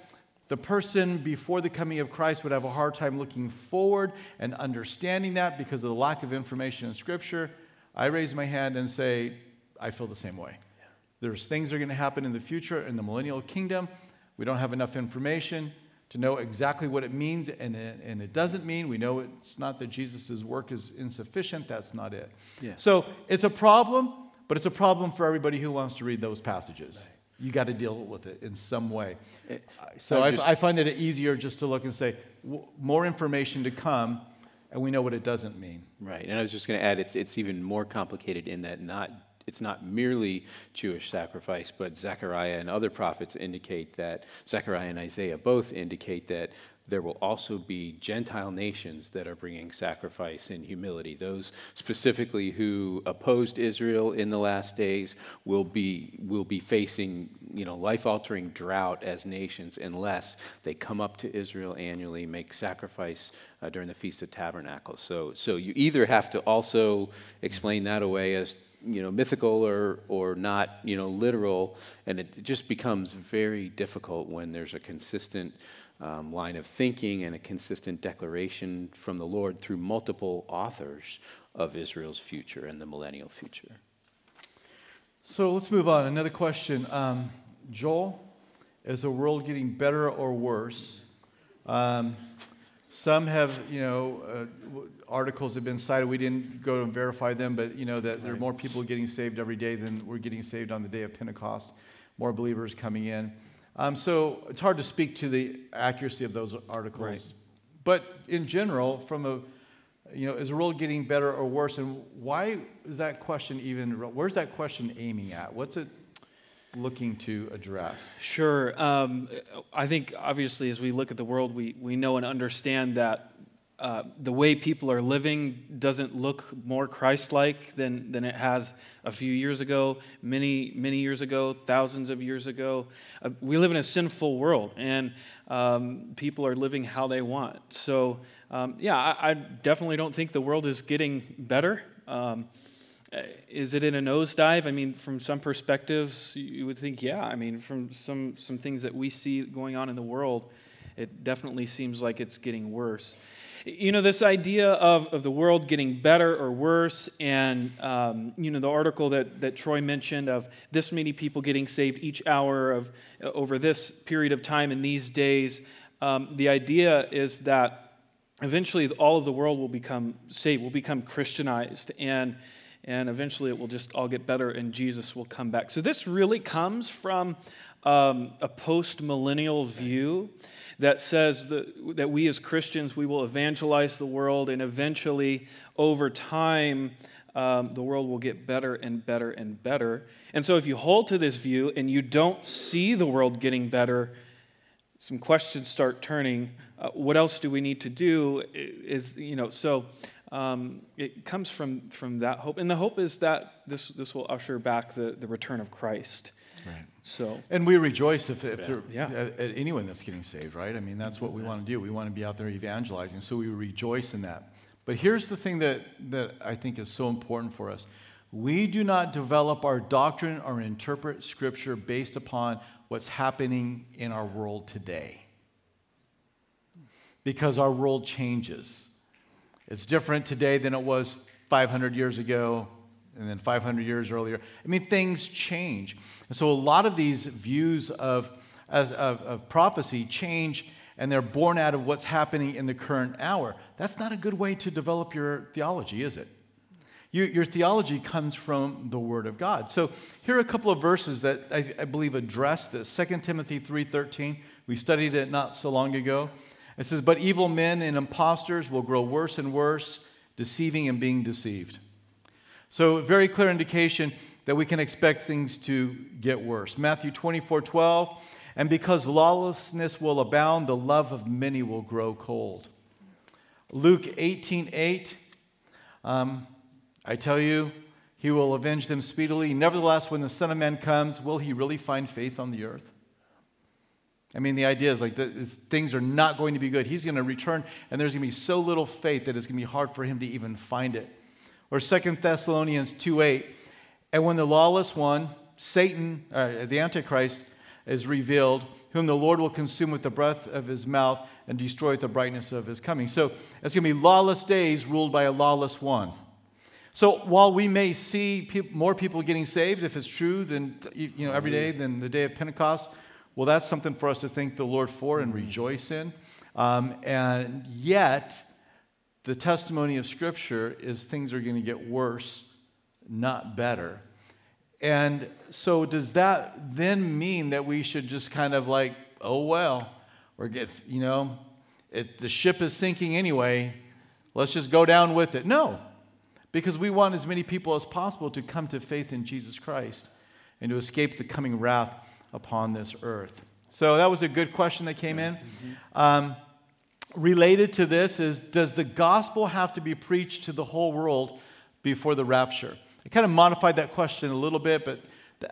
the person before the coming of Christ would have a hard time looking forward and understanding that because of the lack of information in Scripture, I raise my hand and say, I feel the same way. There's things that are going to happen in the future in the millennial kingdom. We don't have enough information to know exactly what it means, and it, and it doesn't mean. We know it's not that Jesus' work is insufficient. That's not it. Yeah. So it's a problem, but it's a problem for everybody who wants to read those passages. Right. You got to deal with it in some way. It, so I, just, I, find it easier just to look and say, w- more information to come, and we know what it doesn't mean. Right. And I was just going to add, it's, it's even more complicated in that not it's not merely Jewish sacrifice, but Zechariah and other prophets indicate that, Zechariah and Isaiah both indicate that there will also be Gentile nations that are bringing sacrifice in humility. Those specifically who opposed Israel in the last days will be, will be facing you know, life altering drought as nations unless they come up to Israel annually, make sacrifice uh, during the Feast of Tabernacles. So, so you either have to also explain that away as you know, mythical or, or not, you know, literal, and it just becomes very difficult when there's a consistent um, line of thinking and a consistent declaration from the Lord through multiple authors of Israel's future and the millennial future. So let's move on. Another question. Um, Joel, is the world getting better or worse? Um, some have, you know, uh, articles have been cited. We didn't go and verify them, but you know that there are more people getting saved every day than we're getting saved on the day of Pentecost. More believers coming in. Um, so it's hard to speak to the accuracy of those articles. Right. But in general, from a, you know, is the world getting better or worse? And why is that question even? Where's that question aiming at? What's it looking to address? Sure. Um, I think obviously, as we look at the world, we, we know and understand that uh, the way people are living doesn't look more Christ-like than, than it has a few years ago, many many years ago, thousands of years ago. Uh, we live in a sinful world, and um, people are living how they want. So, um, yeah, I, I, definitely don't think the world is getting better. Uh, is it in a nosedive? I mean, from some perspectives, you would think, yeah. I mean, from some, some things that we see going on in the world, it definitely seems like it's getting worse. You know, this idea of, of the world getting better or worse, and, um, you know, the article that, that Troy mentioned of this many people getting saved each hour of uh, over this period of time in these days, um, the idea is that eventually all of the world will become saved, will become Christianized, and and eventually it will just all get better and Jesus will come back. So, this really comes from um, a post millennial view that says that, that we as Christians, we will evangelize the world, and eventually, over time, um, the world will get better and better and better. And so, if you hold to this view and you don't see the world getting better, some questions start turning. Uh, what else do we need to do? Is you know so um, it comes from, from that hope. And the hope is that this, this will usher back the, the return of Christ. Right. So, and we rejoice if, if yeah. yeah. At, at, anyone that's getting saved, right? I mean, that's what we want to do. We want to be out there evangelizing, so we rejoice in that. But here's the thing that, that I think is so important for us we do not develop our doctrine or interpret Scripture based upon what's happening in our world today. Because our world changes. It's different today than it was 500 years ago and then 500 years earlier. I mean, things change. And so a lot of these views of, as, of, of prophecy change and they're born out of what's happening in the current hour. That's not a good way to develop your theology, is it? You, your theology comes from the Word of God. So here are a couple of verses that I, I believe address this. 2 Timothy 3.13, we studied it not so long ago. It says, But evil men and impostors will grow worse and worse, deceiving and being deceived. So, very clear indication that we can expect things to get worse. Matthew 24 12, and because lawlessness will abound, the love of many will grow cold. Luke 18 8, um, I tell you, he will avenge them speedily. Nevertheless, when the Son of Man comes, will he really find faith on the earth? I mean, the idea is like the, things are not going to be good. He's going to return, and there's going to be so little faith that it's going to be hard for him to even find it. Or Second Thessalonians 2 8. And when the lawless one, Satan, uh, the Antichrist, is revealed, whom the Lord will consume with the breath of his mouth and destroy with the brightness of his coming. So it's going to be lawless days ruled by a lawless one. So while we may see pe- more people getting saved, if it's true, than you know every day than the day of Pentecost, well, that's something for us to thank the Lord for and rejoice in. Um, and yet, the testimony of Scripture is things are going to get worse, not better. And so, does that then mean that we should just kind of like, oh, well, or get, you know, it, the ship is sinking anyway, let's just go down with it? No, because we want as many people as possible to come to faith in Jesus Christ and to escape the coming wrath upon this earth. So, that was a good question that came in. Um, related to this is Does the gospel have to be preached to the whole world before the rapture? I kind of modified that question a little bit, but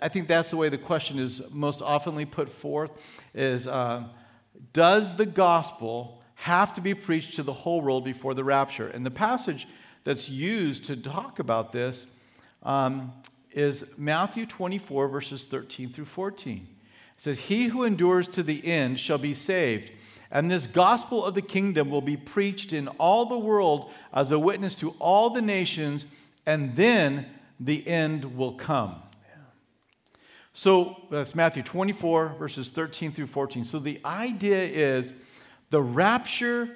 I think that's the way the question is most oftenly put forth is uh, does the gospel have to be preached to the whole world before the rapture? And the passage that's used to talk about this um, is Matthew 24, verses 13 through 14. It says, He who endures to the end shall be saved. And this gospel of the kingdom will be preached in all the world as a witness to all the nations, and then the end will come. So that's Matthew 24, verses 13 through 14. So the idea is the rapture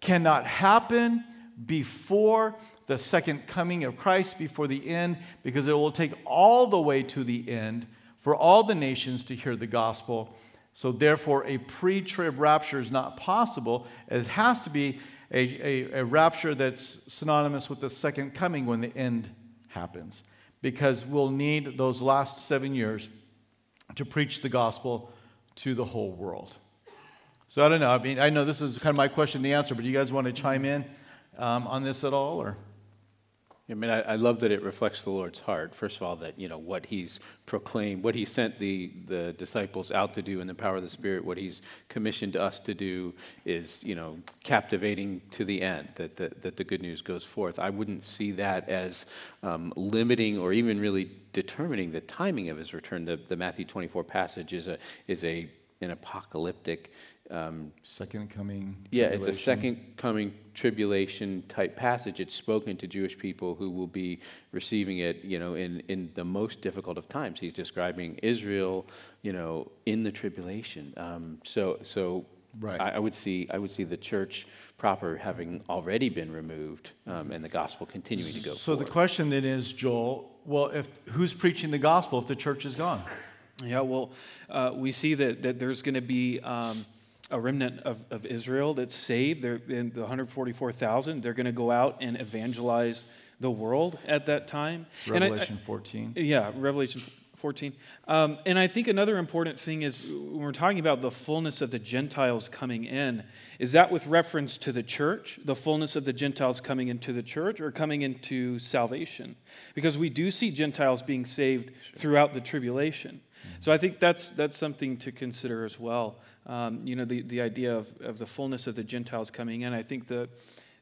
cannot happen before the second coming of Christ, before the end, because it will take all the way to the end for all the nations to hear the gospel. So, therefore, a pre trib rapture is not possible. It has to be a, a, a rapture that's synonymous with the second coming when the end happens because we'll need those last seven years to preach the gospel to the whole world. So I don't know. I mean, I know this is kind of my question to answer, but do you guys want to chime in um, on this at all, or? I mean, I, I, love that it reflects the Lord's heart. First of all, that you know what He's proclaimed, what He sent the the disciples out to do in the power of the Spirit, what He's commissioned us to do is you know captivating to the end. That the, that the good news goes forth. I wouldn't see that as um, limiting or even really determining the timing of His return. The, the Matthew 24 passage is a is a an apocalyptic um, second coming. Yeah, it's a second coming tribulation type passage. It's spoken to Jewish people who will be receiving it, you know, in, in the most difficult of times. He's describing Israel, you know, in the tribulation. Um, so, so right. I, I, would see, I would see the church proper having already been removed, um, and the gospel continuing to go. So forward. the question then is, Joel, well, if who's preaching the gospel if the church is gone? Yeah, well, uh, we see that that there's going to be. Um, a remnant of, of Israel that's saved. They're in the 144,000. They're going to go out and evangelize the world at that time. Revelation I, 14. Yeah, Revelation 14. Um, and I think another important thing is when we're talking about the fullness of the Gentiles coming in, is that with reference to the church, the fullness of the Gentiles coming into the church, or coming into salvation? Because we do see Gentiles being saved throughout the tribulation. So I think that's, that's something to consider as well. Um, you know, the, the idea of, of the fullness of the Gentiles coming in. I think the,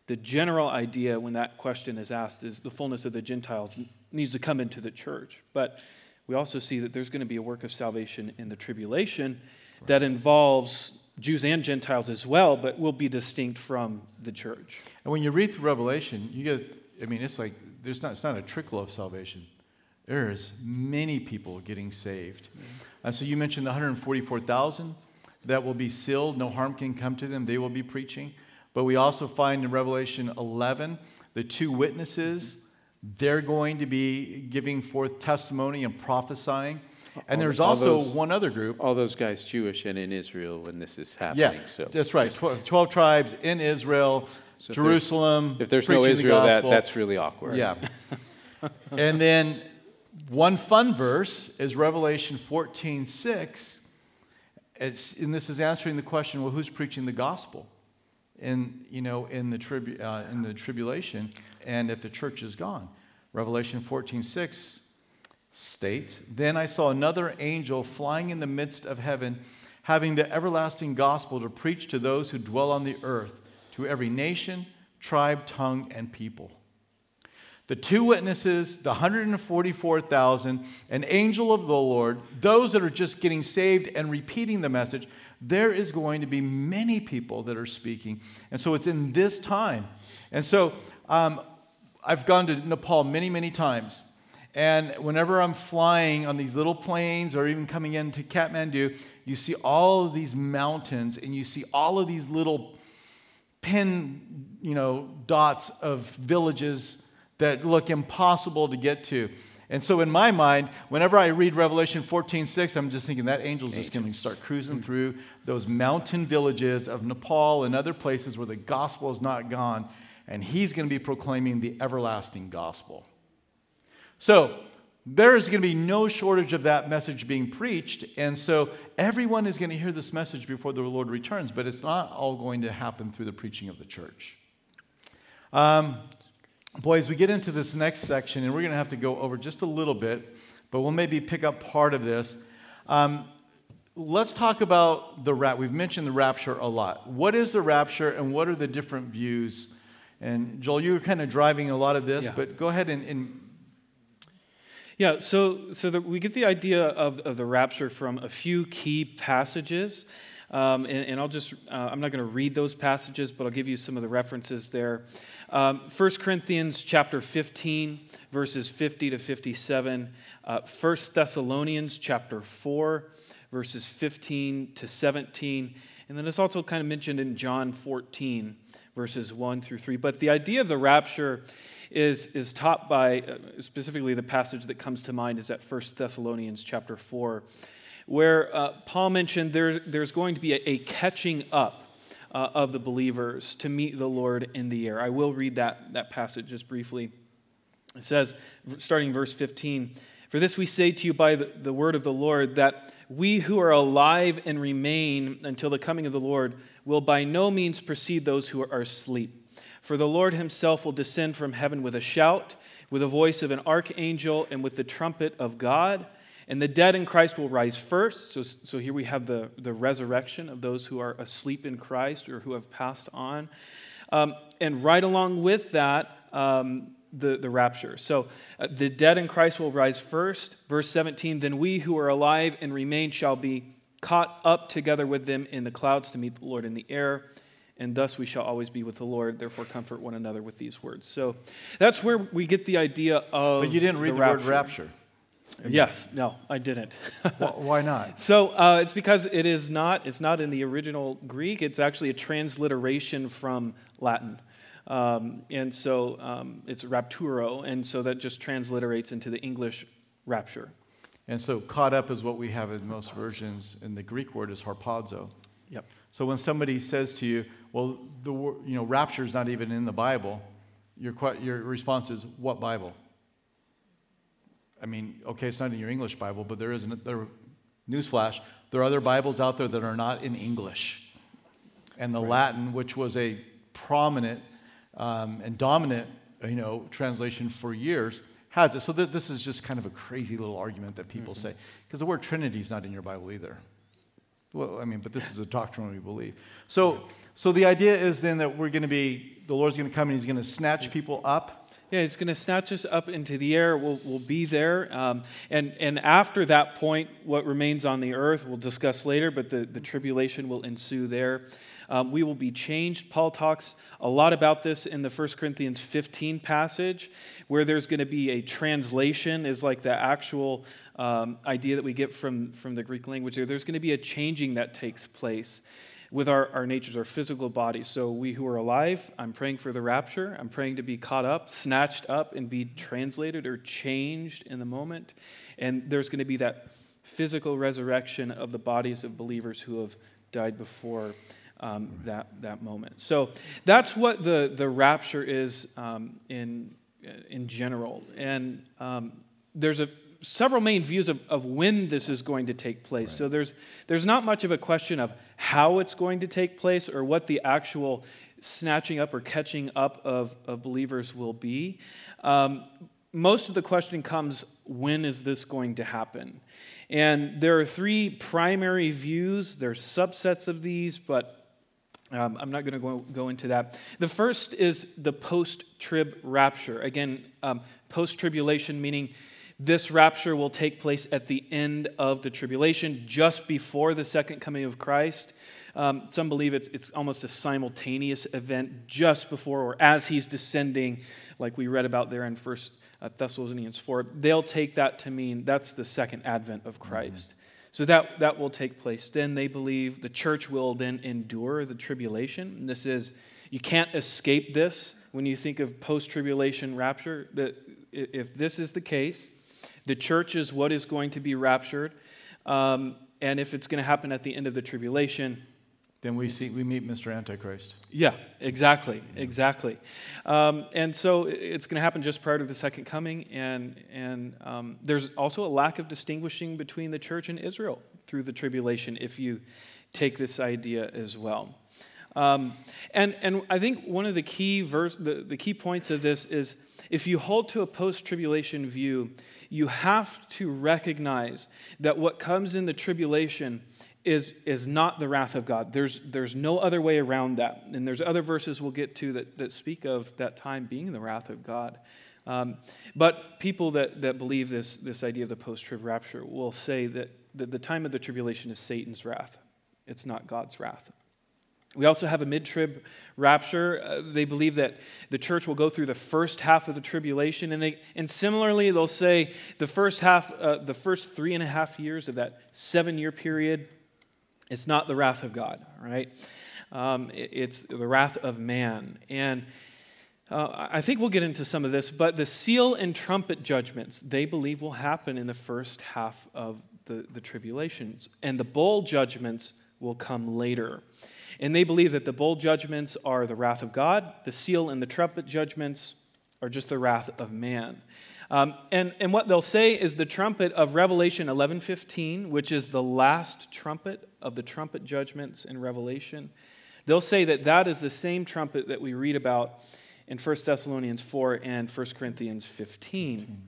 the general idea when that question is asked is the fullness of the Gentiles needs to come into the church. But we also see that there's going to be a work of salvation in the tribulation right. that involves Jews and Gentiles as well, but will be distinct from the church. And when you read through Revelation, you get, I mean, it's like there's not, it's not a trickle of salvation there's many people getting saved. Mm-hmm. so you mentioned the 144,000 that will be sealed. No harm can come to them. They will be preaching. But we also find in Revelation 11 the two witnesses. They're going to be giving forth testimony and prophesying. And there's also those, one other group. All those guys Jewish and in Israel when this is happening. Yeah, so. that's right. 12, 12 tribes in Israel, so Jerusalem. If there's, if there's no Israel, that, that's really awkward. Yeah. and then one fun verse is Revelation 14 6. It's, and this is answering the question well, who's preaching the gospel? In, you know, in, the tribu- uh, in the tribulation, and if the church is gone. Revelation 14 6 states, Then I saw another angel flying in the midst of heaven, having the everlasting gospel to preach to those who dwell on the earth, to every nation, tribe, tongue, and people. The two witnesses, the 144,000, an angel of the Lord, those that are just getting saved and repeating the message, there is going to be many people that are speaking. And so it's in this time. And so um, I've gone to Nepal many, many times. And whenever I'm flying on these little planes or even coming into Kathmandu, you see all of these mountains and you see all of these little pin, you know, dots of villages that look impossible to get to. And so in my mind, whenever I read Revelation 14, 6, I'm just thinking that angel's just going to start cruising mm-hmm. through those mountain villages of Nepal and other places where the gospel is not gone, and he's going to be proclaiming the everlasting gospel. So there is going to be no shortage of that message being preached. And so everyone is going to hear this message before the Lord returns, but it's not all going to happen through the preaching of the church. Um, boys, we get into this next section, and we're going to have to go over just a little bit, but we'll maybe pick up part of this. Um, let's talk about the rap. We've mentioned the rapture a lot. What is the rapture, and what are the different views? And Joel, you were kind of driving a lot of this, yeah. but go ahead and, and yeah, so, so the, we get the idea of, of the rapture from a few key passages. Um, and, and, I'll just, uh, I'm not going to read those passages, but I'll give you some of the references there. Um, 1 Corinthians chapter 15, verses 50 to 57. Uh, 1 Thessalonians chapter 4, verses 15 to 17. And then it's also kind of mentioned in John 14, verses 1 through 3. But the idea of the rapture is, is taught by uh, specifically the passage that comes to mind is that 1 Thessalonians chapter 4, where uh, Paul mentioned there, there's going to be a, a catching up uh, of the believers to meet the Lord in the air. I will read that, that passage just briefly. It says, starting verse 15, For this we say to you by the, the word of the Lord, that we who are alive and remain until the coming of the Lord will by no means precede those who are asleep. For the Lord himself will descend from heaven with a shout, with the voice of an archangel, and with the trumpet of God. And the dead in Christ will rise first. So, so here we have the, the resurrection of those who are asleep in Christ or who have passed on. Um, and right along with that, um, the, the rapture. So uh, the dead in Christ will rise first. Verse 17 Then we who are alive and remain shall be caught up together with them in the clouds to meet the Lord in the air and thus we shall always be with the Lord. Therefore, comfort one another with these words. So that's where we get the idea of. But you didn't read the, the word rapture. Yes, no, I didn't. Why not? So uh, it's because it is not. It's not in the original Greek. It's actually a transliteration from Latin, um, and so um, it's rapturo, and so that just transliterates into the English rapture. And so caught up is what we have in most versions, and the Greek word is harpazo. Yep. So when somebody says to you, well, the you know, rapture is not even in the Bible. Your, your response is, what Bible? I mean, okay, it's not in your English Bible, but there is an, there, newsflash, there are other Bibles out there that are not in English. And the right. Latin, which was a prominent um, and dominant, you know, translation for years, has it. So th- this is just kind of a crazy little argument that people mm-hmm. say, because the word Trinity is not in your Bible either. Well, I mean, but this is a doctrine we believe. So so the idea is then that we're going to be, the Lord's going to come and he's going to snatch people up. Yeah, he's going to snatch us up into the air. We'll, we'll be there. Um, and, and after that point, what remains on the earth, we'll discuss later, but the, the tribulation will ensue there. Um, we will be changed. Paul talks a lot about this in the 1 Corinthians 15 passage, where there's going to be a translation, is like the actual um, idea that we get from, from the Greek language there. There's going to be a changing that takes place with our, our natures, our physical bodies. So, we who are alive, I'm praying for the rapture. I'm praying to be caught up, snatched up, and be translated or changed in the moment. And there's going to be that physical resurrection of the bodies of believers who have died before um, that, that moment. So, that's what the, the rapture is um, in, in general. And um, there's a several main views of, of when this is going to take place. Right. So there's, there's not much of a question of how it's going to take place or what the actual snatching up or catching up of, of believers will be. Um, most of the question comes when is this going to happen? And there are three primary views. There's subsets of these, but um, I'm not going to go into that. The first is the post trib rapture. Again, um, post tribulation, meaning this rapture will take place at the end of the tribulation, just before the second coming of Christ. Um, some believe it's, it's almost a simultaneous event just before or as he's descending, like we read about there in First uh, Thessalonians 4. They'll take that to mean that's the second advent of Christ. Mm-hmm. So that, that will take place. Then they believe the church will then endure the tribulation. And this is, you can't escape this when you think of post tribulation rapture. That if this is the case, the church is what is going to be raptured. Um, and if it's going to happen at the end of the tribulation, then we see we meet Mr. Antichrist. Yeah, exactly, exactly. Um, and so it's going to happen just prior to the second coming, and and um, there's also a lack of distinguishing between the church and Israel through the tribulation if you take this idea as well. Um, and and I think one of the key verse the, the key points of this is if you hold to a post-tribulation view, you have to recognize that what comes in the tribulation is, is not the wrath of God. There's, there's no other way around that. And there's other verses we'll get to that, that speak of that time being the wrath of God. Um, but people that, that believe this, this idea of the post trib rapture will say that, that the time of the tribulation is Satan's wrath, it's not God's wrath. We also have a mid trib rapture. Uh, they believe that the church will go through the first half of the tribulation. And, they, and similarly, they'll say the first half, uh, the first three and a half years of that seven year period it's not the wrath of God, right? Um, it, it's the wrath of man. And uh, I think we'll get into some of this, but the seal and trumpet judgments, they believe will happen in the first half of the, the tribulations. And the bowl judgments will come later. And they believe that the bowl judgments are the wrath of God, the seal and the trumpet judgments are just the wrath of man. Um, and, and what they'll say is the trumpet of Revelation 11:15, which is the last trumpet of the trumpet judgments in Revelation. They'll say that that is the same trumpet that we read about in 1 Thessalonians 4 and 1 Corinthians 15.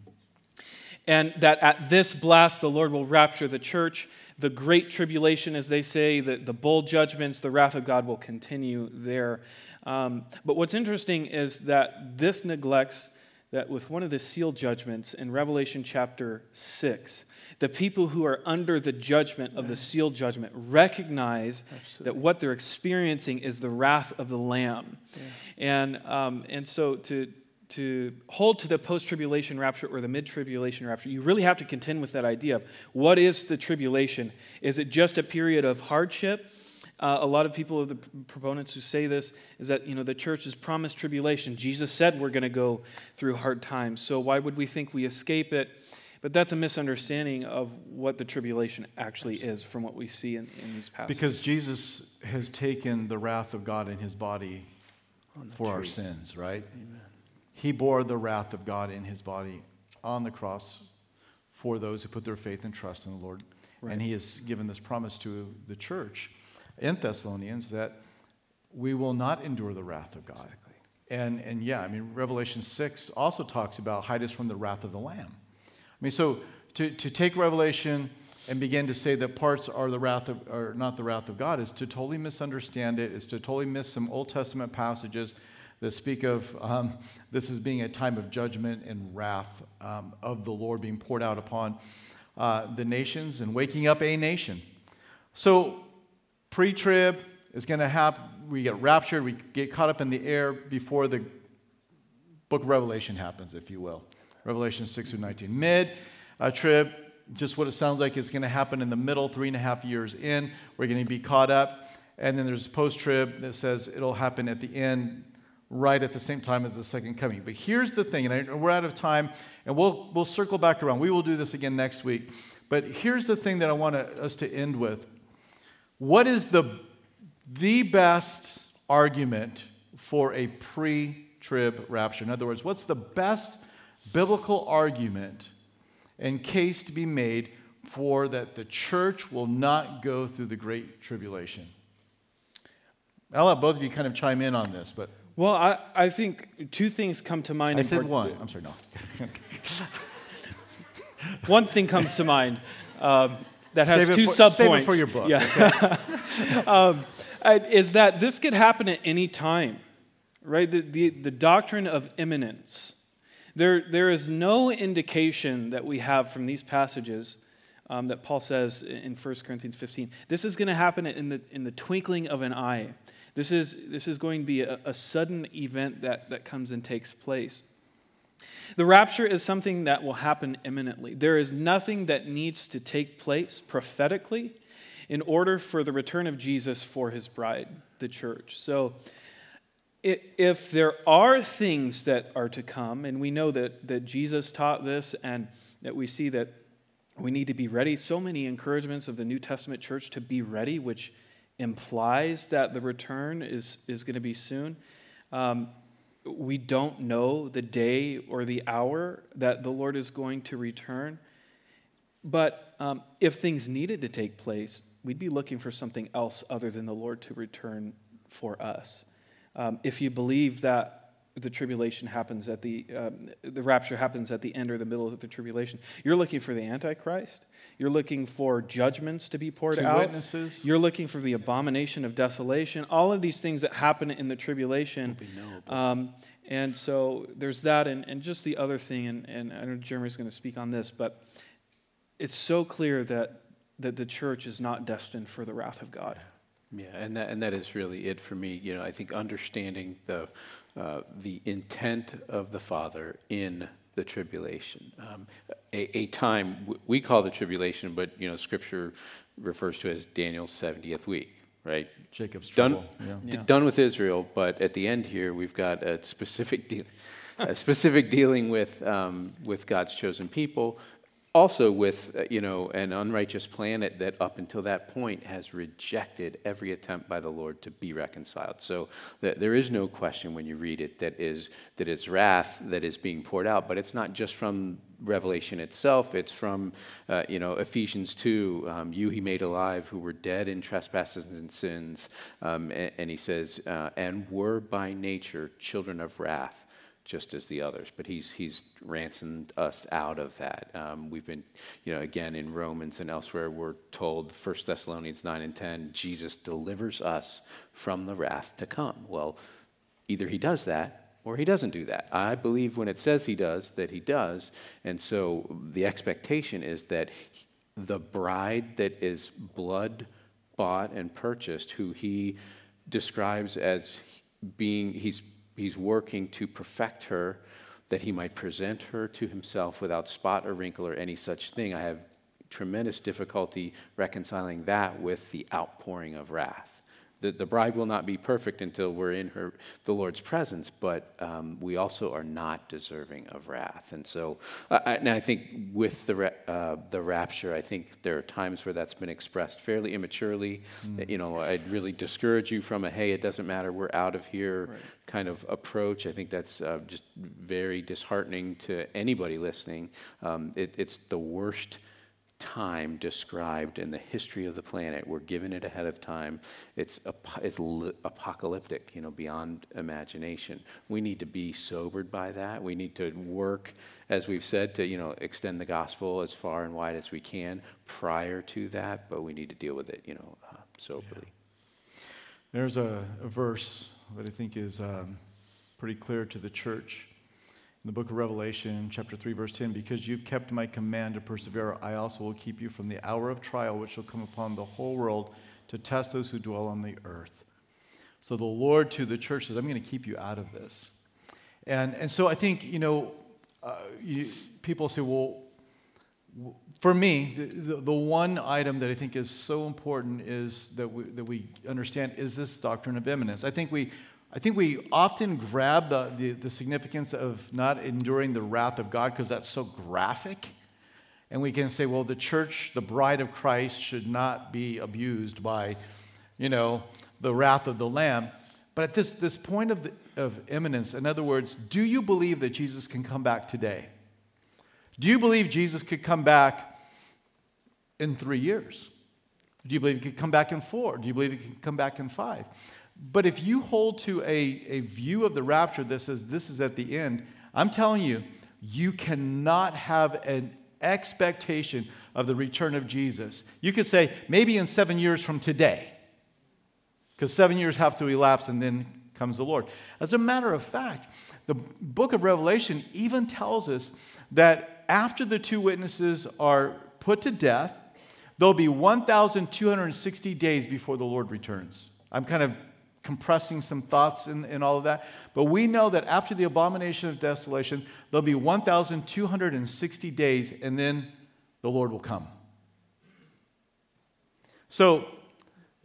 And that at this blast the Lord will rapture the church. The great tribulation, as they say, the, the bowl judgments, the wrath of God will continue there. Um, but what's interesting is that this neglects that with one of the seal judgments in Revelation chapter 6, the people who are under the judgment of the seal judgment recognize Absolutely. that what they're experiencing is the wrath of the Lamb. Yeah. And, um, and so to, to hold to the post tribulation rapture or the mid tribulation rapture, you really have to contend with that idea of what is the tribulation? Is it just a period of hardship? Uh, a lot of people of the proponents who say this is that you know the church is promised tribulation. Jesus said we're going to go through hard times. So why would we think we escape it? But that's a misunderstanding of what the tribulation actually is from what we see in, in these passages. Because Jesus has taken the wrath of God in his body for tree. our sins, right? Amen. He bore the wrath of God in his body on the cross for those who put their faith and trust in the Lord. Right. And he has given this promise to the church in Thessalonians that we will not endure the wrath of God. Exactly. And, and yeah, I mean, Revelation 6 also talks about hide us from the wrath of the Lamb. I mean, so to, to take Revelation and begin to say that parts are the wrath of, are not the wrath of God is to totally misunderstand it, is to totally miss some Old Testament passages that speak of um, this as being a time of judgment and wrath um, of the Lord being poured out upon uh, the nations and waking up a nation. So pre trib is going to happen. We get raptured, we get caught up in the air before the book of Revelation happens, if you will. Revelation 6 through 19. Mid uh, trib, just what it sounds like is going to happen in the middle, three and a half years in. We're going to be caught up. And then there's post trib that says it'll happen at the end, right at the same time as the second coming. But here's the thing, and I, we're out of time, and we'll, we'll circle back around. We will do this again next week. But here's the thing that I want to, us to end with what is the, the best argument for a pre trib rapture? In other words, what's the best biblical argument and case to be made for that the church will not go through the great tribulation? I'll let both of you kind of chime in on this, but. Well, I, I think two things come to mind. I said part- one. I'm sorry, no. one thing comes to mind. um, that has Save two for- subpoints. save it for your book, Yeah. um, uh, is that this could happen at any time, right? The, the, the doctrine of imminence. There, there is no indication that we have from these passages um, that Paul says in 1 Corinthians 15. This is going to happen in the, in the twinkling of an eye. This is, this is going to be a, a sudden event that, that comes and takes place. The rapture is something that will happen imminently. There is nothing that needs to take place prophetically in order for the return of Jesus for his bride, the church. So, if there are things that are to come, and we know that, that Jesus taught this and that we see that we need to be ready, so many encouragements of the New Testament church to be ready, which implies that the return is, is going to be soon. Um, we don't know the day or the hour that the Lord is going to return. But um, if things needed to take place, we'd be looking for something else other than the Lord to return for us. Um, if you believe that the tribulation happens at the, um, the rapture happens at the end or the middle of the tribulation, you're looking for the Antichrist. You're looking for judgments to be poured Two out. witnesses. You're looking for the abomination of desolation. All of these things that happen in the tribulation. Um, and so there's that, and, and just the other thing, and, and I know Jeremy's going to speak on this, but it's so clear that, that the church is not destined for the wrath of God. Yeah, and that, and that is really it for me. You know, I think understanding the, uh, the intent of the Father in the tribulation. Um, a, a time, we call the tribulation, but, you know, Scripture refers to it as Daniel's 70th week, right? Jacob's done, trouble. Yeah. d- done with Israel, but at the end here, we've got a specific deal, a specific dealing with um, with God's chosen people, also with uh, you know an unrighteous planet that up until that point has rejected every attempt by the Lord to be reconciled. So th- there is no question when you read it that is that it's wrath that is being poured out, but it's not just from Revelation itself. It's from, uh, you know, Ephesians 2, um, you he made alive who were dead in trespasses and sins. Um, and, and, he says, uh, and were by nature children of wrath, just as the others. But he's, he's ransomed us out of that. Um, we've been, you know, again, in Romans and elsewhere, we're told, 1 Thessalonians 9 and 10, Jesus delivers us from the wrath to come. Well, either he does that or he doesn't do that. I believe when it says he does, that he does. And so the expectation is that the bride that is blood bought and purchased, who he describes as being, he's, he's working to perfect her, that he might present her to himself without spot or wrinkle or any such thing. I have tremendous difficulty reconciling that with the outpouring of wrath. The, the bride will not be perfect until we're in her, the Lord's presence, but um, we also are not deserving of wrath. And so, uh, and I think with the, uh, the rapture, I think there are times where that's been expressed fairly immaturely. That, you know, I'd really discourage you from a, hey, it doesn't matter, we're out of here kind of approach. I think that's uh, just very disheartening to anybody listening. Um, it, it's the worst time described in the history of the planet. We're given it ahead of time. It's, ap- it's li- apocalyptic, you know, beyond imagination. We need to be sobered by that. We need to work, as we've said, to, you know, extend the gospel as far and wide as we can prior to that, but we need to deal with it, you know, uh, soberly. There's a, a verse that I think is um, pretty clear to the church in the book of Revelation, chapter 3, verse 10 Because you've kept my command to persevere, I also will keep you from the hour of trial which shall come upon the whole world to test those who dwell on the earth. So the Lord to the church says, I'm going to keep you out of this. And, and so I think, you know, uh, you, people say, well, for me, the, the, the one item that I think is so important is that we, that we understand is this doctrine of imminence. I think we, I think we often grab the, the, the significance of not enduring the wrath of God because that's so graphic. And we can say, well, the church, the bride of Christ, should not be abused by, you know, the wrath of the Lamb. But at this, this point of, the, of imminence, in other words, do you believe that Jesus can come back today? Do you believe Jesus could come back in three years? Do you believe he could come back in four? Do you believe he could come back in five? But if you hold to a, a view of the rapture that says this is at the end, I'm telling you, you cannot have an expectation of the return of Jesus. You could say maybe in seven years from today, because seven years have to elapse and then comes the Lord. As a matter of fact, the book of Revelation even tells us that after the two witnesses are put to death, there'll be 1,260 days before the Lord returns. I'm kind of compressing some thoughts in, in all of that. But we know that after the abomination of desolation, there'll be 1,260 days, and then the Lord will come. So,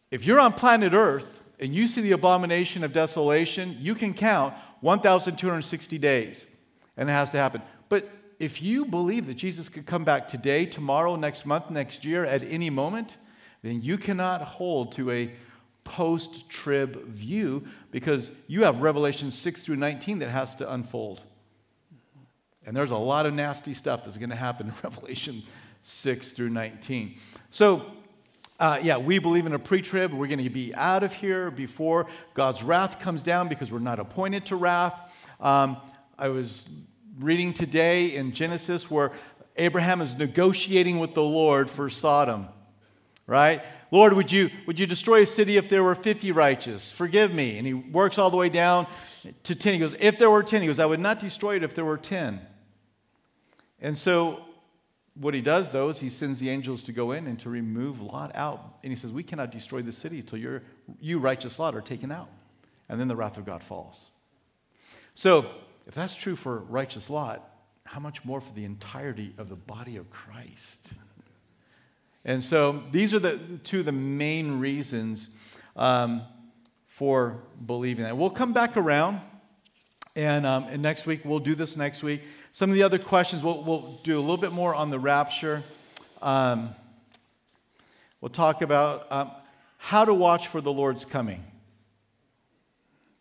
if you're on planet Earth and you see the abomination of desolation, you can count 1,260 days, and it has to happen. But if you believe that Jesus could come back today, tomorrow, next month, next year, at any moment, then you cannot hold to a post trib view because you have Revelation 6 through 19 that has to unfold. And there's a lot of nasty stuff that's going to happen in Revelation 6 through 19. So, uh, yeah, we believe in a pre trib. We're going to be out of here before God's wrath comes down because we're not appointed to wrath. Um, I was reading today in Genesis where Abraham is negotiating with the Lord for Sodom, right? Lord, would you, would you destroy a city if there were 50 righteous? Forgive me. And he works all the way down to 10. He goes, If there were 10, he goes, I would not destroy it if there were 10. And so what he does, though, is he sends the angels to go in and to remove Lot out. And he says, We cannot destroy the city until your, you, righteous Lot, are taken out. And then the wrath of God falls. So, if that's true for righteous Lot, how much more for the entirety of the body of Christ? And so these are the two of the main reasons um, for believing that. We'll come back around, and, um, and next week, we'll do this next week. Some of the other questions, we'll, we'll do a little bit more on the rapture. Um, we'll talk about um, how to watch for the Lord's coming.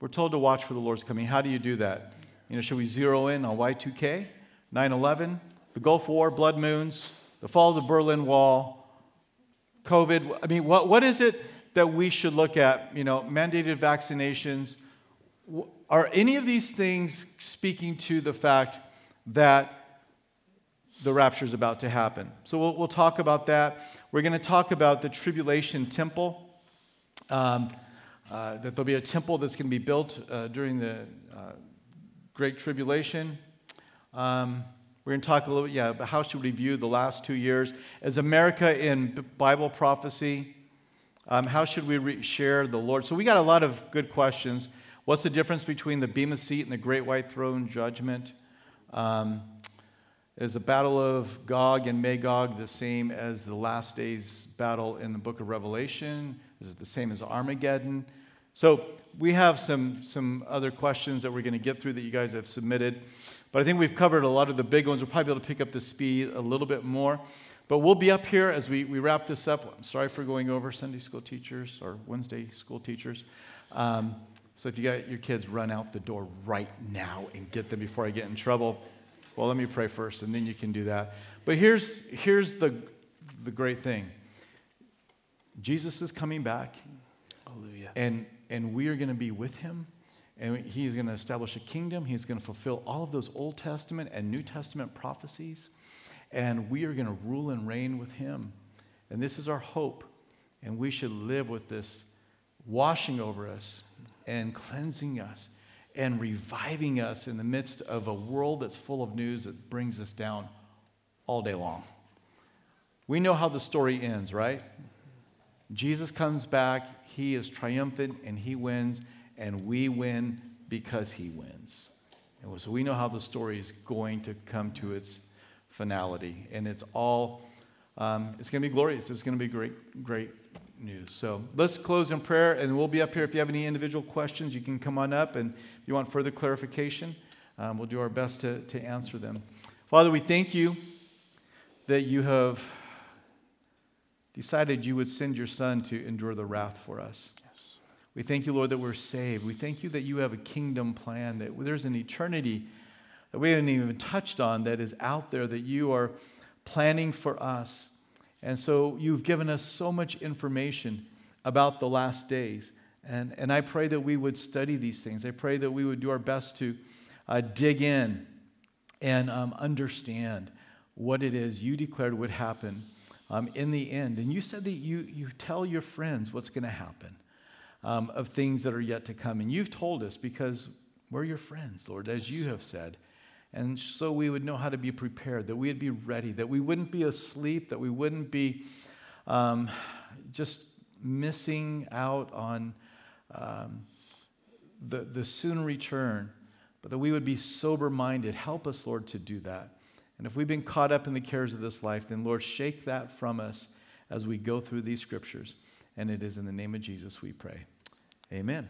We're told to watch for the Lord's coming. How do you do that? You know, should we zero in on Y2K, 9 11, the Gulf War, blood moons, the fall of the Berlin Wall, COVID. I mean, what, what is it that we should look at? You know, mandated vaccinations. Are any of these things speaking to the fact that the rapture is about to happen? So we'll, we'll talk about that. We're going to talk about the tribulation temple. Um, uh, that there'll be a temple that's going to be built uh, during the uh, Great Tribulation. Um, we're going to talk a little bit, yeah, about how should we view the last two years as America in Bible prophecy. Um, how should we re- share the Lord? So we got a lot of good questions. What's the difference between the Bema seat and the Great White Throne judgment? Um, is the battle of Gog and Magog the same as the last days battle in the book of Revelation? Is it the same as Armageddon? So we have some, some other questions that we're going to get through that you guys have submitted. But I think we've covered a lot of the big ones. We'll probably be able to pick up the speed a little bit more. But we'll be up here as we, we wrap this up. I'm sorry for going over Sunday school teachers or Wednesday school teachers. Um, so if you got your kids, run out the door right now and get them before I get in trouble. Well, let me pray first, and then you can do that. But here's, here's the, the great thing Jesus is coming back. Hallelujah. And, and we are going to be with him and he's going to establish a kingdom. He's going to fulfill all of those Old Testament and New Testament prophecies. And we are going to rule and reign with him. And this is our hope. And we should live with this washing over us and cleansing us and reviving us in the midst of a world that's full of news that brings us down all day long. We know how the story ends, right? Jesus comes back, he is triumphant, and he wins and we win because he wins. And so we know how the story is going to come to its finality, and it's all um, it's going to be glorious. It's going to be great, great news. So let's close in prayer, and we'll be up here. If you have any individual questions, you can come on up, and if you want further clarification, um, we'll do our best to, to answer them. Father, we thank you that you have decided you would send your Son to endure the wrath for us. We thank you, Lord, that we're saved. We thank you that you have a kingdom plan, that there's an eternity that we haven't even touched on that is out there that you are planning for us. And so you've given us so much information about the last days. And, and I pray that we would study these things. I pray that we would do our best to uh, dig in and um, understand what it is you declared would happen um, in the end. And you said that you, you tell your friends what's going to happen um, of things that are yet to come. And you've told us because we're your friends, Lord, as you have said. And so we would know how to be prepared, that we'd be ready, that we wouldn't be asleep, that we wouldn't be um, just missing out on um, the, the soon return, but that we would be sober minded. Help us, Lord, to do that. And if we've been caught up in the cares of this life, then, Lord, shake that from us as we go through these scriptures. And it is in the name of Jesus we pray. Amen.